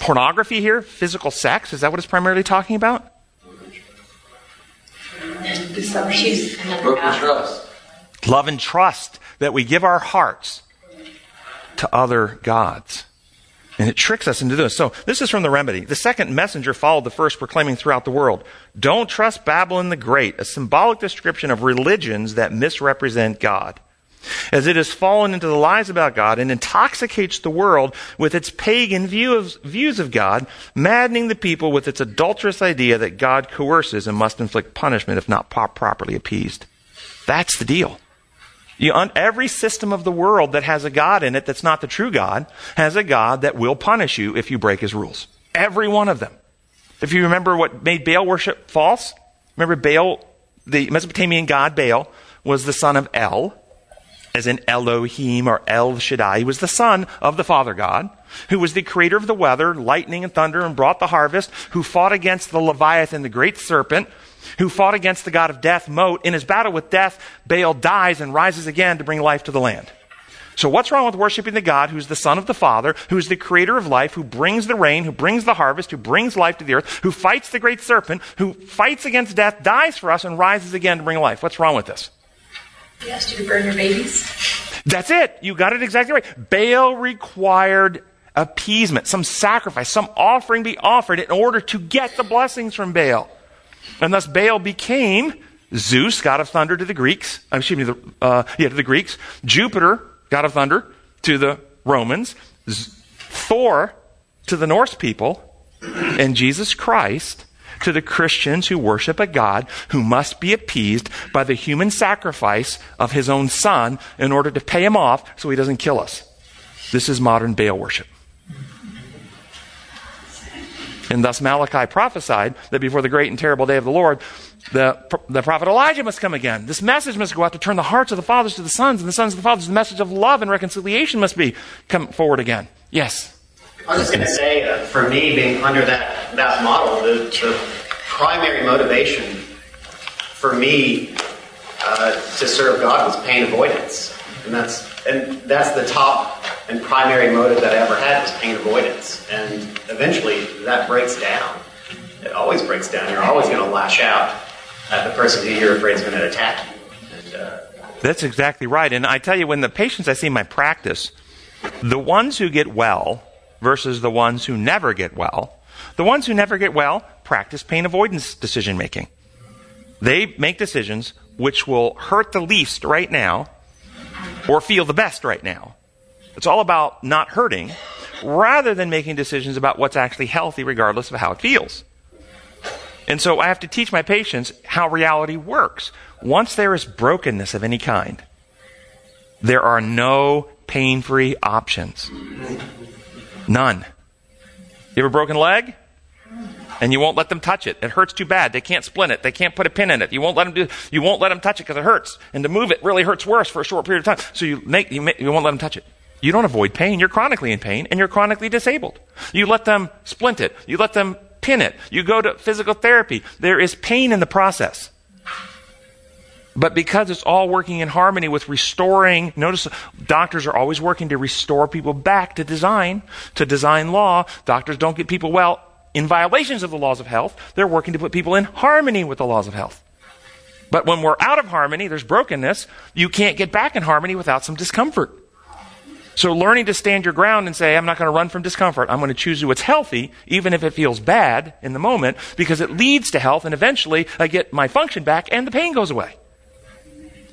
pornography here? Physical sex? Is that what it's primarily talking about? Broken trust. Love and trust that we give our hearts to other gods. And it tricks us into this. So this is from the remedy. The second messenger followed the first, proclaiming throughout the world, Don't trust Babylon the Great, a symbolic description of religions that misrepresent God. As it has fallen into the lies about God and intoxicates the world with its pagan view of, views of God, maddening the people with its adulterous idea that God coerces and must inflict punishment if not properly appeased. That's the deal. You, every system of the world that has a God in it that's not the true God has a God that will punish you if you break his rules. Every one of them. If you remember what made Baal worship false, remember Baal, the Mesopotamian god Baal, was the son of El, as in Elohim or El Shaddai. He was the son of the Father God, who was the creator of the weather, lightning and thunder, and brought the harvest, who fought against the Leviathan, the great serpent, who fought against the god of death, Mot. In his battle with death, Baal dies and rises again to bring life to the land. So what's wrong with worshiping the God who's the son of the Father, who's the creator of life, who brings the rain, who brings the harvest, who brings life to the earth, who fights the great serpent, who fights against death, dies for us, and rises again to bring life? What's wrong with this? He asked you to burn your babies. That's it. You got it exactly right. Baal required appeasement, some sacrifice, some offering be offered in order to get the blessings from Baal. And thus Baal became Zeus, god of thunder to the Greeks. Uh, excuse me, the, uh, yeah, to the Greeks. Jupiter, god of thunder to the Romans. Thor to the Norse people. And Jesus Christ to the Christians who worship a God who must be appeased by the human sacrifice of his own son in order to pay him off so he doesn't kill us. This is modern Baal worship. And thus Malachi prophesied that before the great and terrible day of the Lord, the, the prophet Elijah must come again. This message must go out to turn the hearts of the fathers to the sons, and the sons of the fathers. The message of love and reconciliation must be come forward again. Yes. I was just going to say, uh, for me, being under that, that model, the, the primary motivation for me uh, to serve God was pain avoidance, and that's and that's the top and primary motive that I ever had was pain avoidance. And eventually, that breaks down. It always breaks down. You're always going to lash out at the person who you're afraid is going to attack you. And, uh, That's exactly right. And I tell you, when the patients I see in my practice, the ones who get well versus the ones who never get well, the ones who never get well practice pain avoidance decision making. They make decisions which will hurt the least right now or feel the best right now. It's all about not hurting rather than making decisions about what's actually healthy regardless of how it feels. And so I have to teach my patients how reality works. Once there is brokenness of any kind, there are no pain free options. None. You have a broken leg? And you won't let them touch it. It hurts too bad. They can't splint it. They can't put a pin in it. You won't let them do, you won't let them touch it because it hurts. And to move it really hurts worse for a short period of time. So you make, you, make, you won't let them touch it. You don't avoid pain. You're chronically in pain and you're chronically disabled. You let them splint it. You let them pin it. You go to physical therapy. There is pain in the process. But because it's all working in harmony with restoring, notice doctors are always working to restore people back to design, to design law. Doctors don't get people well in violations of the laws of health. They're working to put people in harmony with the laws of health. But when we're out of harmony, there's brokenness. You can't get back in harmony without some discomfort. So learning to stand your ground and say, I'm not going to run from discomfort. I'm going to choose what's healthy, even if it feels bad in the moment, because it leads to health, and eventually I get my function back and the pain goes away.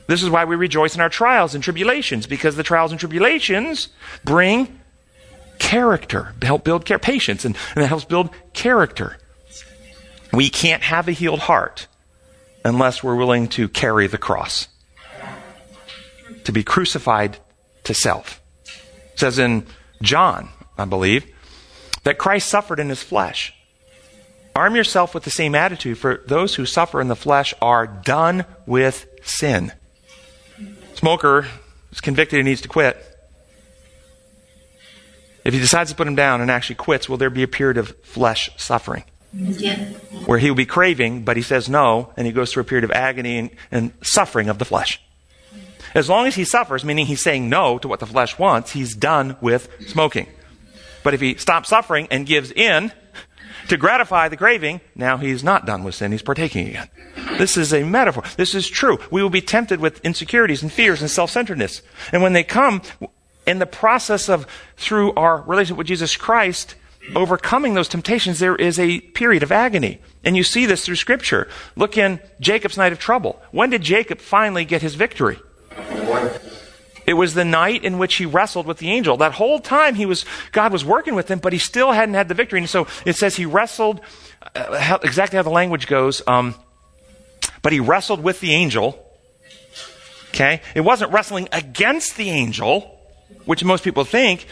This is why we rejoice in our trials and tribulations, because the trials and tribulations bring character, help build care, patience, and, and it helps build character. We can't have a healed heart unless we're willing to carry the cross, to be crucified to self. It says in John, I believe, that Christ suffered in his flesh. Arm yourself with the same attitude, for those who suffer in the flesh are done with sin. Smoker is convicted and needs to quit. If he decides to put him down and actually quits, will there be a period of flesh suffering? Yeah. Where he will be craving, but he says no, and he goes through a period of agony and, and suffering of the flesh. As long as he suffers, meaning he's saying no to what the flesh wants, he's done with smoking. But if he stops suffering and gives in to gratify the craving, now he's not done with sin, he's partaking again. This is a metaphor. This is true. We will be tempted with insecurities and fears and self centeredness. And when they come, in the process of, through our relationship with Jesus Christ, overcoming those temptations, there is a period of agony. And you see this through Scripture. Look in Jacob's night of trouble. When did Jacob finally get his victory? It was the night in which he wrestled with the angel. That whole time he was, God was working with him, but he still hadn't had the victory. And so it says he wrestled, uh, how, exactly how the language goes, um, but he wrestled with the angel. Okay? It wasn't wrestling against the angel, which most people think.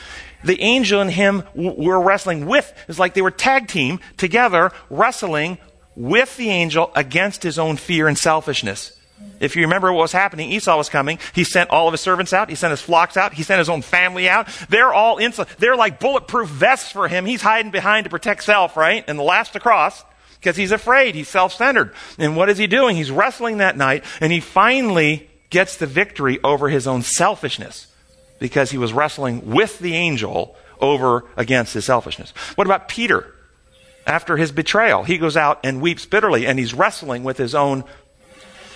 The angel and him were wrestling with. It's like they were tag team together, wrestling with the angel against his own fear and selfishness. If you remember what was happening, Esau was coming. He sent all of his servants out. He sent his flocks out. He sent his own family out. They're all insul- They're like bulletproof vests for him. He's hiding behind to protect self, right? And the last to cross because he's afraid. He's self-centered. And what is he doing? He's wrestling that night and he finally gets the victory over his own selfishness because he was wrestling with the angel over against his selfishness. What about Peter? After his betrayal, he goes out and weeps bitterly and he's wrestling with his own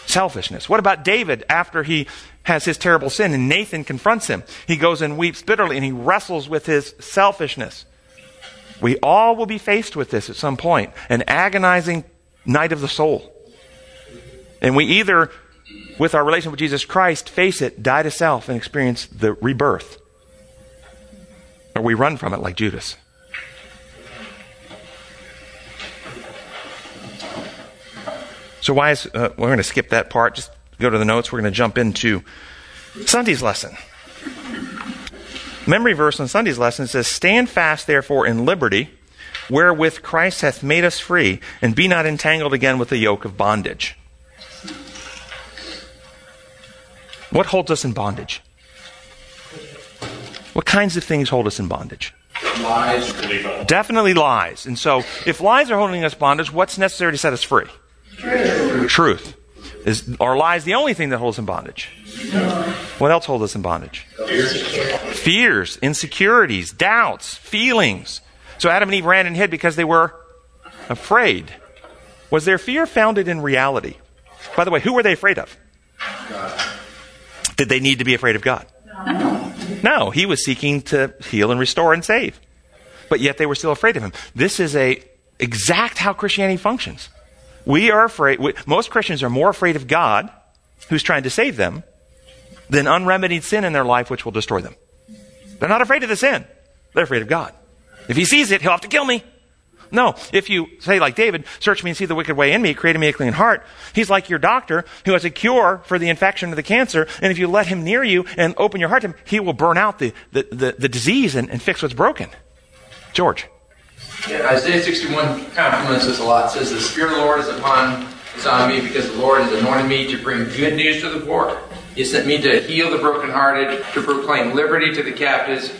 selfishness. What about David after he has his terrible sin and Nathan confronts him? He goes and weeps bitterly and he wrestles with his selfishness. We all will be faced with this at some point an agonizing night of the soul. And we either, with our relation with Jesus Christ, face it, die to self, and experience the rebirth, or we run from it like Judas. So why is uh, we're going to skip that part? Just go to the notes. We're going to jump into Sunday's lesson. Memory verse on Sunday's lesson says, "Stand fast, therefore, in liberty, wherewith Christ hath made us free, and be not entangled again with the yoke of bondage." What holds us in bondage? What kinds of things hold us in bondage? Lies. Definitely lies. And so, if lies are holding us bondage, what's necessary to set us free? Truth. Truth. Is are lies the only thing that holds us in bondage? No. What else holds us in bondage? Fears, insecurities, doubts, feelings. So Adam and Eve ran and hid because they were afraid. Was their fear founded in reality? By the way, who were they afraid of? Did they need to be afraid of God? No, No, he was seeking to heal and restore and save. But yet they were still afraid of him. This is a exact how Christianity functions. We are afraid, we, most Christians are more afraid of God, who's trying to save them, than unremedied sin in their life, which will destroy them. They're not afraid of the sin. They're afraid of God. If he sees it, he'll have to kill me. No, if you say like David, search me and see the wicked way in me, create in me a clean heart, he's like your doctor who has a cure for the infection of the cancer, and if you let him near you and open your heart to him, he will burn out the, the, the, the disease and, and fix what's broken. George. Yeah, Isaiah 61 complements this a lot. It says, The Spirit of the Lord is upon, is on me because the Lord has anointed me to bring good news to the poor. He sent me to heal the brokenhearted, to proclaim liberty to the captives,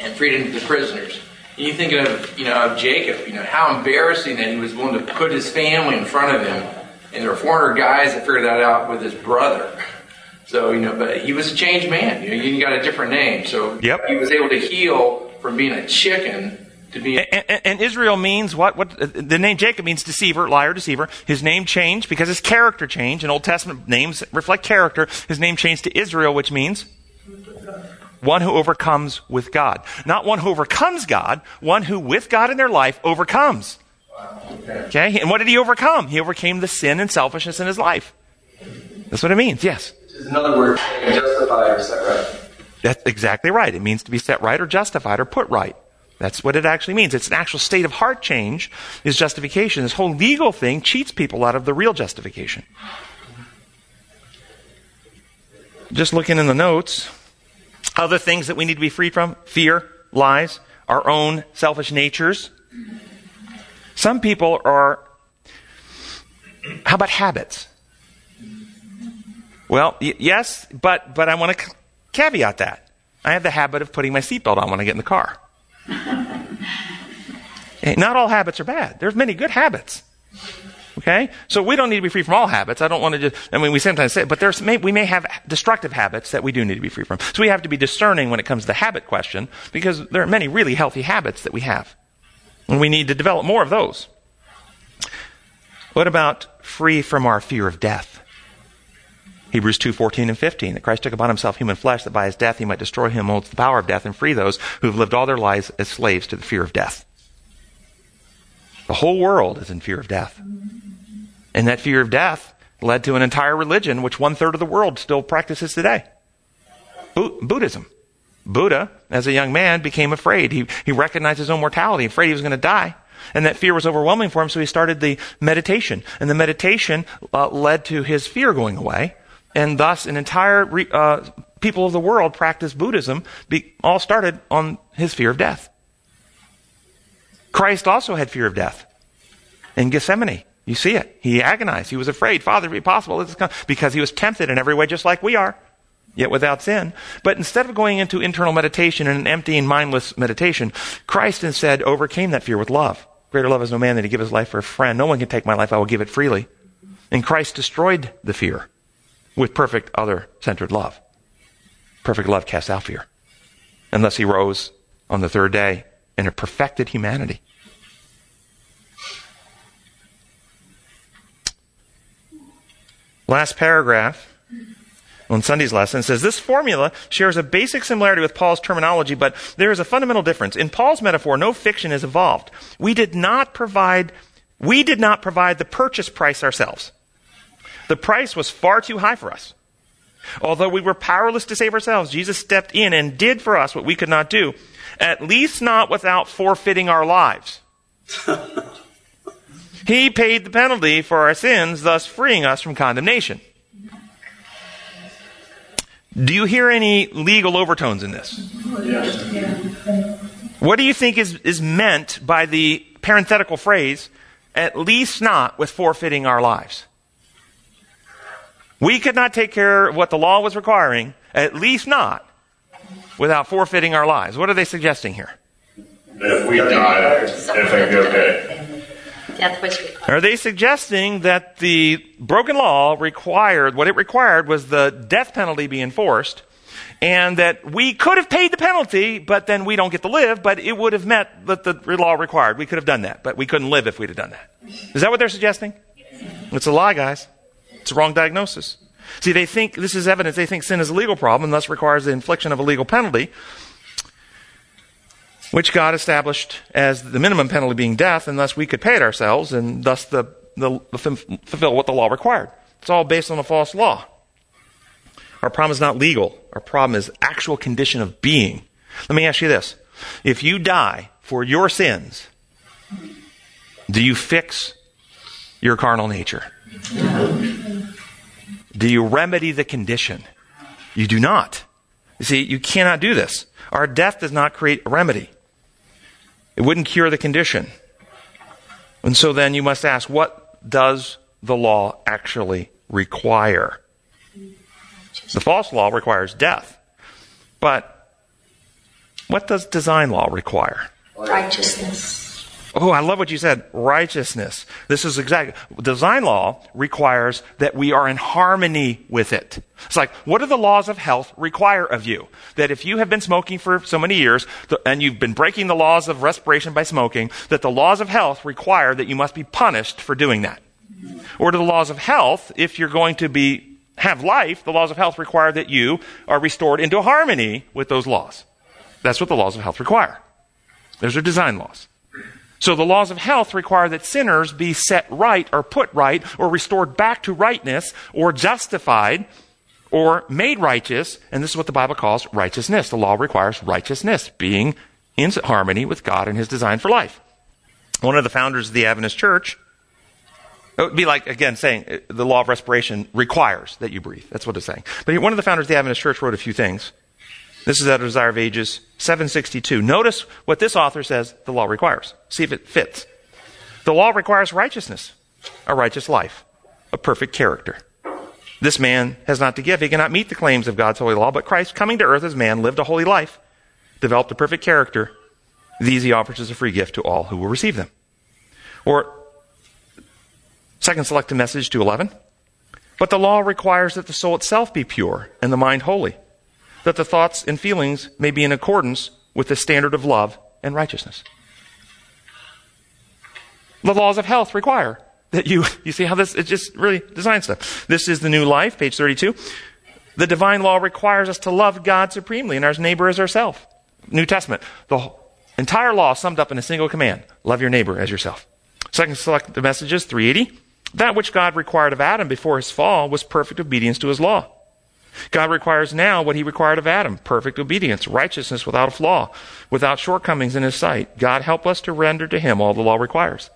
and freedom to the prisoners. And you think of, you know, of Jacob, you know, how embarrassing that he was willing to put his family in front of him. And there were 400 guys that figured that out with his brother. So, you know, but he was a changed man. You know, he got a different name. So Yep. he was able to heal from being a chicken to being And, and, and Israel means what? What uh, the name Jacob means deceiver, liar, deceiver. His name changed because his character changed. And Old Testament names reflect character. His name changed to Israel, which means one who overcomes with God. Not one who overcomes God, one who with God in their life overcomes. Okay? And what did he overcome? He overcame the sin and selfishness in his life. That's what it means, yes. is another word justified or set right. That's exactly right. It means to be set right or justified or put right. That's what it actually means. It's an actual state of heart change is justification. This whole legal thing cheats people out of the real justification. Just looking in the notes, other things that we need to be freed from fear, lies, our own selfish natures. Some people are, how about habits? Well, y- yes, but, but I want to caveat that. I have the habit of putting my seatbelt on when I get in the car. Eh, not all habits are bad. There's many good habits. Okay? So we don't need to be free from all habits. I don't want to just, I mean, we sometimes say, but there's, may, we may have destructive habits that we do need to be free from. So we have to be discerning when it comes to the habit question because there are many really healthy habits that we have. And we need to develop more of those. What about free from our fear of death? Hebrews 2, 14 and 15, that Christ took upon himself human flesh that by his death he might destroy him holds the power of death and free those who have lived all their lives as slaves to the fear of death. The whole world is in fear of death. And that fear of death led to an entire religion which one third of the world still practices today. Buddhism. Buddha, as a young man, became afraid. He, he recognized his own mortality, afraid he was going to die. And that fear was overwhelming for him, so he started the meditation. And the meditation uh, led to his fear going away. And thus, an entire re, uh, people of the world practiced Buddhism, be, all started on his fear of death. Christ also had fear of death in Gethsemane. You see it. He agonized. He was afraid. Father, if it be possible, because he was tempted in every way, just like we are, yet without sin. But instead of going into internal meditation and an empty and mindless meditation, Christ instead overcame that fear with love. Greater love is no man than to give his life for a friend. No one can take my life. I will give it freely. And Christ destroyed the fear with perfect other centered love. Perfect love casts out fear. Thus he rose on the third day in a perfected humanity. Last paragraph on Sunday's lesson says this formula shares a basic similarity with Paul's terminology, but there is a fundamental difference. In Paul's metaphor, no fiction is involved. We did not provide, we did not provide the purchase price ourselves. The price was far too high for us. Although we were powerless to save ourselves, Jesus stepped in and did for us what we could not do, at least not without forfeiting our lives. He paid the penalty for our sins, thus freeing us from condemnation. Do you hear any legal overtones in this? What do you think is, is meant by the parenthetical phrase, at least not with forfeiting our lives? We could not take care of what the law was requiring, at least not without forfeiting our lives. What are they suggesting here? If we die, everything be okay. Death was required. Are they suggesting that the broken law required, what it required was the death penalty be enforced, and that we could have paid the penalty, but then we don't get to live, but it would have met what the law required. We could have done that, but we couldn't live if we'd have done that. Is that what they're suggesting? It's a lie, guys. It's a wrong diagnosis. See, they think this is evidence. They think sin is a legal problem and thus requires the infliction of a legal penalty which God established as the minimum penalty being death, and thus we could pay it ourselves, and thus the, the, fulfill what the law required. It's all based on a false law. Our problem is not legal. Our problem is actual condition of being. Let me ask you this. If you die for your sins, do you fix your carnal nature? Do you remedy the condition? You do not. You see, you cannot do this. Our death does not create a remedy. It wouldn't cure the condition. And so then you must ask, what does the law actually require? The false law requires death. But what does design law require? Righteousness. Oh, I love what you said. Righteousness. This is exactly, design law requires that we are in harmony with it. It's like, what do the laws of health require of you? That if you have been smoking for so many years, and you've been breaking the laws of respiration by smoking, that the laws of health require that you must be punished for doing that. Or do the laws of health, if you're going to be, have life, the laws of health require that you are restored into harmony with those laws. That's what the laws of health require. Those are design laws. So the laws of health require that sinners be set right or put right or restored back to rightness or justified or made righteous. And this is what the Bible calls righteousness. The law requires righteousness, being in harmony with God and his design for life. One of the founders of the Adventist Church, it would be like, again, saying uh, the law of respiration requires that you breathe. That's what it's saying. But one of the founders of the Adventist Church wrote a few things. This is out of Desire of Ages 762. Notice what this author says the law requires. See if it fits. The law requires righteousness, a righteous life, a perfect character. This man has not to give. He cannot meet the claims of God's holy law, but Christ, coming to earth as man, lived a holy life, developed a perfect character. These he offers as a free gift to all who will receive them. Or, second selected message to 11. But the law requires that the soul itself be pure and the mind holy, that the thoughts and feelings may be in accordance with the standard of love and righteousness. The laws of health require that you, you see how this, it just really design stuff. This is the new life, page 32. The divine law requires us to love God supremely and our neighbor as ourselves. New Testament, the entire law summed up in a single command. Love your neighbor as yourself. Second select the messages, 380. That which God required of Adam before his fall was perfect obedience to his law. God requires now what he required of Adam perfect obedience, righteousness without a flaw, without shortcomings in his sight. God help us to render to him all the law requires.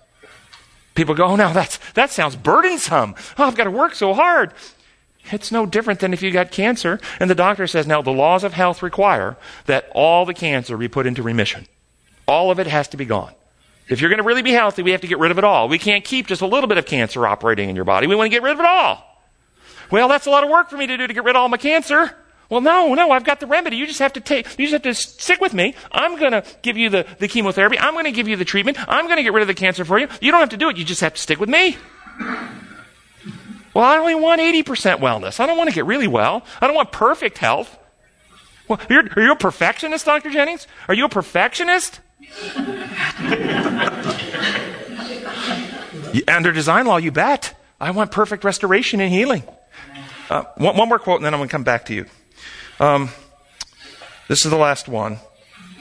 People go, oh, now that's, that sounds burdensome. Oh, I've got to work so hard. It's no different than if you got cancer and the doctor says, now the laws of health require that all the cancer be put into remission. All of it has to be gone. If you're going to really be healthy, we have to get rid of it all. We can't keep just a little bit of cancer operating in your body. We want to get rid of it all. Well, that's a lot of work for me to do to get rid of all my cancer. Well, no, no, I've got the remedy. You just have to take, you just have to stick with me. I'm going to give you the, the chemotherapy. I'm going to give you the treatment. I'm going to get rid of the cancer for you. You don't have to do it. You just have to stick with me. Well, I only want 80% wellness. I don't want to get really well. I don't want perfect health. Well, you're, are you a perfectionist, Dr. Jennings? Are you a perfectionist? Under design law, you bet. I want perfect restoration and healing. Uh, one, one more quote, and then I'm going to come back to you. Um, this is the last one,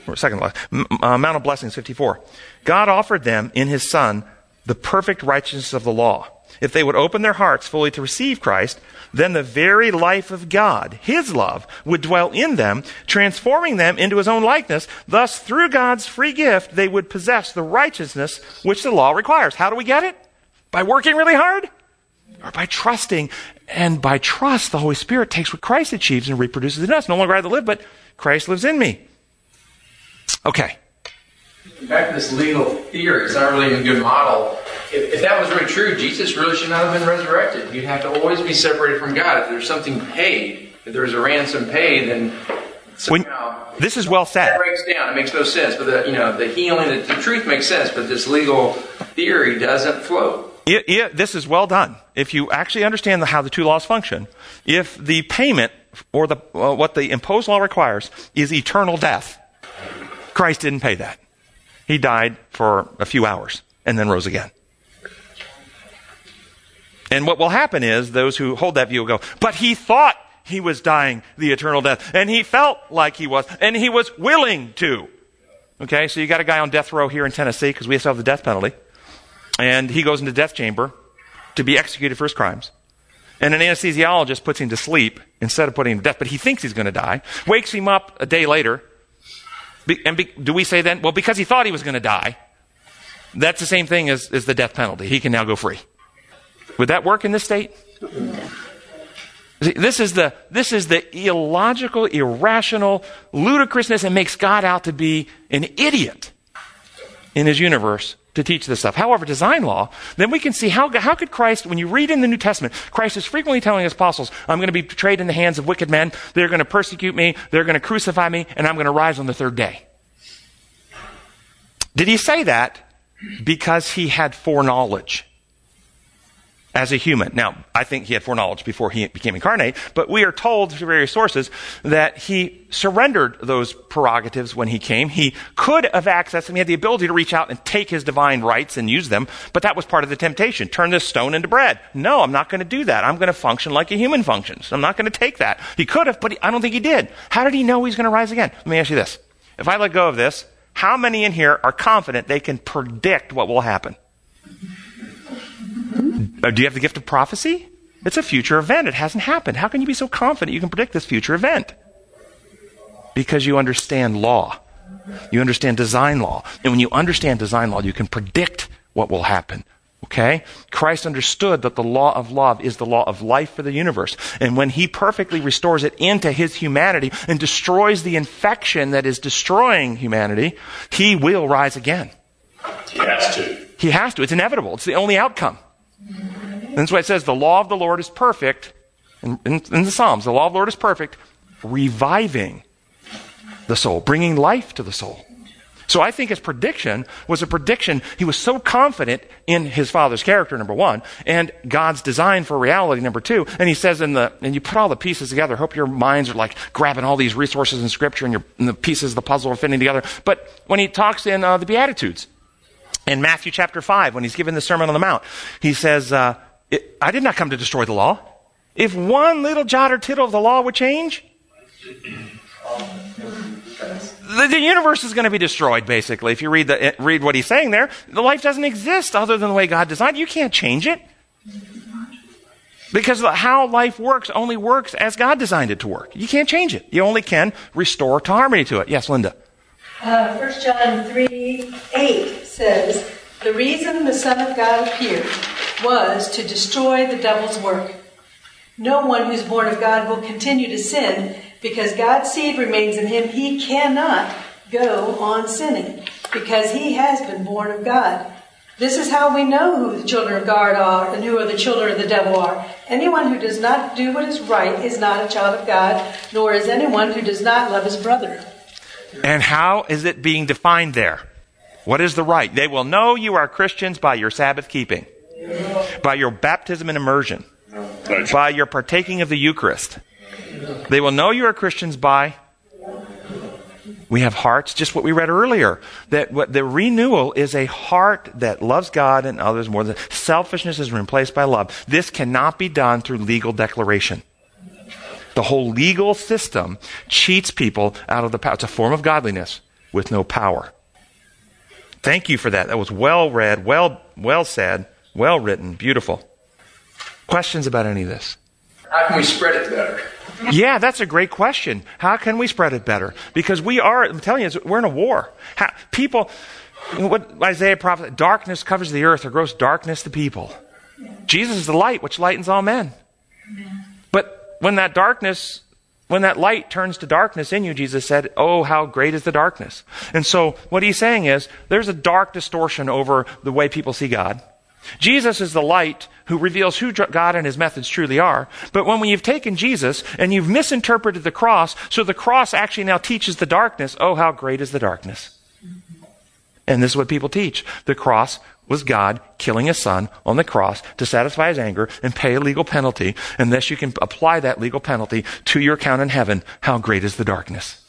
or second last. Uh, Mount of Blessings, 54. God offered them in His Son the perfect righteousness of the law. If they would open their hearts fully to receive Christ, then the very life of God, His love, would dwell in them, transforming them into His own likeness. Thus, through God's free gift, they would possess the righteousness which the law requires. How do we get it? By working really hard? Or by trusting and by trust, the Holy Spirit takes what Christ achieves and reproduces in us. No longer I that live, but Christ lives in me. Okay. Back to this legal theory, it's not really a good model. If, if, that was really true, Jesus really should not have been resurrected. You'd have to always be separated from God. If there's something paid, if there's a ransom paid, then somehow when, this is well said. It breaks down. It makes no sense. But the you know the healing, the, the truth makes sense. But this legal theory doesn't float. Yeah, yeah, this is well done. If you actually understand the, how the two laws function, if the payment or the, uh, what the imposed law requires is eternal death, Christ didn't pay that. He died for a few hours and then rose again. And what will happen is those who hold that view will go, but he thought he was dying the eternal death, and he felt like he was, and he was willing to. Okay, so you got a guy on death row here in Tennessee because we still have the death penalty and he goes into death chamber to be executed for his crimes. And an anesthesiologist puts him to sleep instead of putting him to death, but he thinks he's going to die. Wakes him up a day later. And be, do we say then, well, because he thought he was going to die, that's the same thing as, as the death penalty. He can now go free. Would that work in this state? See, this is the this is the illogical, irrational ludicrousness and makes God out to be an idiot in his universe to teach this stuff. However, design law, then we can see how, how could Christ, when you read in the New Testament, Christ is frequently telling his apostles, I'm going to be betrayed in the hands of wicked men. They're going to persecute me. They're going to crucify me and I'm going to rise on the third day. Did he say that because he had foreknowledge? As a human. Now, I think he had foreknowledge before he became incarnate, but we are told through various sources that he surrendered those prerogatives when he came. He could have accessed them. He had the ability to reach out and take his divine rights and use them, but that was part of the temptation. Turn this stone into bread. No, I'm not going to do that. I'm going to function like a human functions. I'm not going to take that. He could have, but he, I don't think he did. How did he know he's going to rise again? Let me ask you this. If I let go of this, how many in here are confident they can predict what will happen? Uh, do you have the gift of prophecy? It's a future event. It hasn't happened. How can you be so confident you can predict this future event? Because you understand law. You understand design law. And when you understand design law, you can predict what will happen. Okay? Christ understood that the law of love is the law of life for the universe. And when he perfectly restores it into his humanity and destroys the infection that is destroying humanity, he will rise again. He has to. He has to. It's inevitable. It's the only outcome. And that's why it says the law of the Lord is perfect. In, in, in the Psalms, the law of the Lord is perfect, reviving the soul, bringing life to the soul. So I think his prediction was a prediction. He was so confident in his father's character, number one, and God's design for reality, number two. And he says in the, and you put all the pieces together. Hope your minds are like grabbing all these resources in scripture and, your, and the pieces of the puzzle are fitting together. But when he talks in uh, the Beatitudes, in Matthew chapter 5, when he's given the Sermon on the Mount, he says, uh, I did not come to destroy the law. If one little jot or tittle of the law would change, the, the universe is going to be destroyed, basically. If you read, the, read what he's saying there, the life doesn't exist other than the way God designed it. You can't change it. Because how life works only works as God designed it to work. You can't change it. You only can restore to harmony to it. Yes, Linda. Uh, 1 John 3 8 says, The reason the Son of God appeared was to destroy the devil's work. No one who's born of God will continue to sin because God's seed remains in him. He cannot go on sinning because he has been born of God. This is how we know who the children of God are and who are the children of the devil are. Anyone who does not do what is right is not a child of God, nor is anyone who does not love his brother. And how is it being defined there? What is the right? They will know you are Christians by your Sabbath keeping, by your baptism and immersion, by your partaking of the Eucharist. They will know you are Christians by we have hearts, just what we read earlier, that what the renewal is a heart that loves God and others more than selfishness is replaced by love. This cannot be done through legal declaration. The whole legal system cheats people out of the power. It's a form of godliness with no power. Thank you for that. That was well read, well, well said, well written, beautiful. Questions about any of this? How can we spread it better? Yeah, that's a great question. How can we spread it better? Because we are, I'm telling you, we're in a war. How, people, what Isaiah prophet, darkness covers the earth, or gross darkness the people. Jesus is the light which lightens all men. But when that darkness, when that light turns to darkness in you, Jesus said, Oh, how great is the darkness. And so what he's saying is, there's a dark distortion over the way people see God. Jesus is the light who reveals who God and his methods truly are. But when you've taken Jesus and you've misinterpreted the cross, so the cross actually now teaches the darkness, oh, how great is the darkness. And this is what people teach. The cross was God killing his son on the cross to satisfy his anger and pay a legal penalty. Unless you can apply that legal penalty to your account in heaven, how great is the darkness.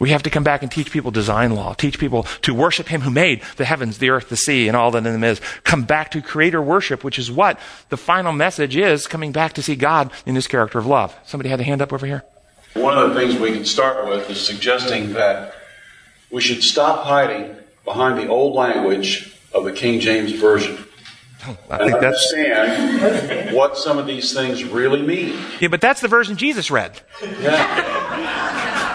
We have to come back and teach people design law, teach people to worship Him who made the heavens, the earth, the sea, and all that in them is. Come back to creator worship, which is what the final message is coming back to see God in His character of love. Somebody had a hand up over here? One of the things we can start with is suggesting that we should stop hiding behind the old language of the King James Version. Oh, I and think that's understand what some of these things really mean. yeah, but that's the version Jesus read. Yeah.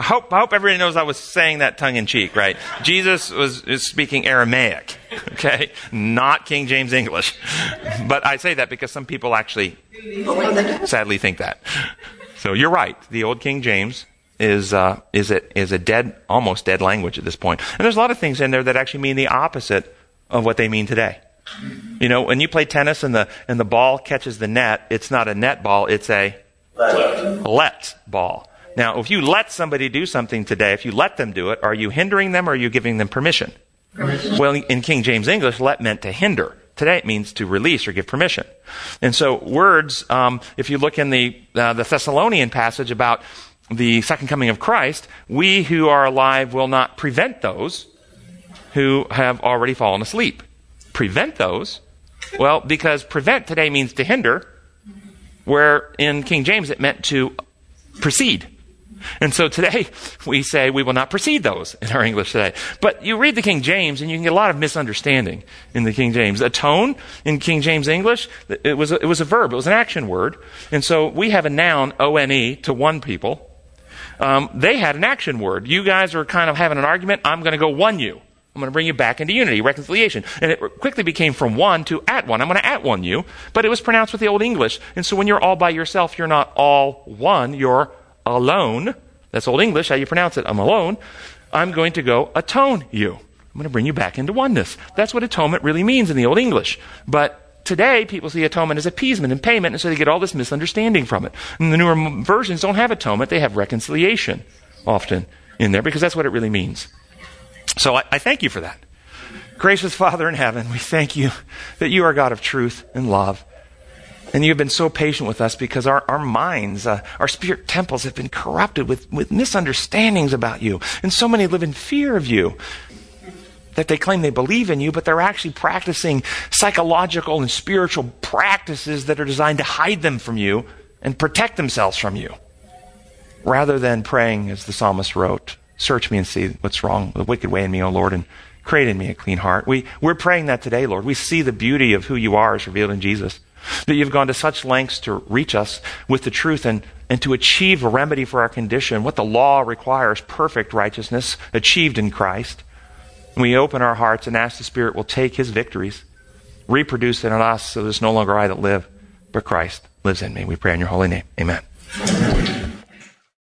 I hope, I hope everybody knows I was saying that tongue in cheek, right? Jesus was, was speaking Aramaic, okay? Not King James English. But I say that because some people actually sadly think that. So you're right. The old King James is, uh, is, a, is a dead, almost dead language at this point. And there's a lot of things in there that actually mean the opposite of what they mean today. You know, when you play tennis and the, and the ball catches the net, it's not a net ball, it's a let ball. Now, if you let somebody do something today, if you let them do it, are you hindering them or are you giving them permission? permission. Well, in King James English, let meant to hinder. Today it means to release or give permission. And so words, um, if you look in the, uh, the Thessalonian passage about the second coming of Christ, we who are alive will not prevent those who have already fallen asleep. Prevent those? Well, because prevent today means to hinder, where in King James it meant to proceed. And so today we say we will not precede those in our English today. But you read the King James and you can get a lot of misunderstanding in the King James. Atone in King James English, it was a, it was a verb, it was an action word. And so we have a noun, O-N-E, to one people. Um, they had an action word. You guys are kind of having an argument. I'm going to go one you. I'm going to bring you back into unity, reconciliation. And it quickly became from one to at one. I'm going to at one you, but it was pronounced with the Old English. And so when you're all by yourself, you're not all one, you're alone. That's Old English, how you pronounce it. I'm alone. I'm going to go atone you. I'm going to bring you back into oneness. That's what atonement really means in the Old English. But today, people see atonement as appeasement and payment, and so they get all this misunderstanding from it. And the newer versions don't have atonement, they have reconciliation often in there because that's what it really means. So I, I thank you for that. Gracious Father in heaven, we thank you that you are God of truth and love. And you've been so patient with us because our, our minds, uh, our spirit temples have been corrupted with, with misunderstandings about you. And so many live in fear of you that they claim they believe in you, but they're actually practicing psychological and spiritual practices that are designed to hide them from you and protect themselves from you. Rather than praying, as the psalmist wrote, Search me and see what's wrong, the wicked way in me, O Lord, and create in me a clean heart. We, we're praying that today, Lord. We see the beauty of who you are as revealed in Jesus. That you've gone to such lengths to reach us with the truth and, and to achieve a remedy for our condition, what the law requires, perfect righteousness achieved in Christ. We open our hearts and ask the Spirit will take his victories, reproduce it in us so there's no longer I that live, but Christ lives in me. We pray in your holy name. Amen.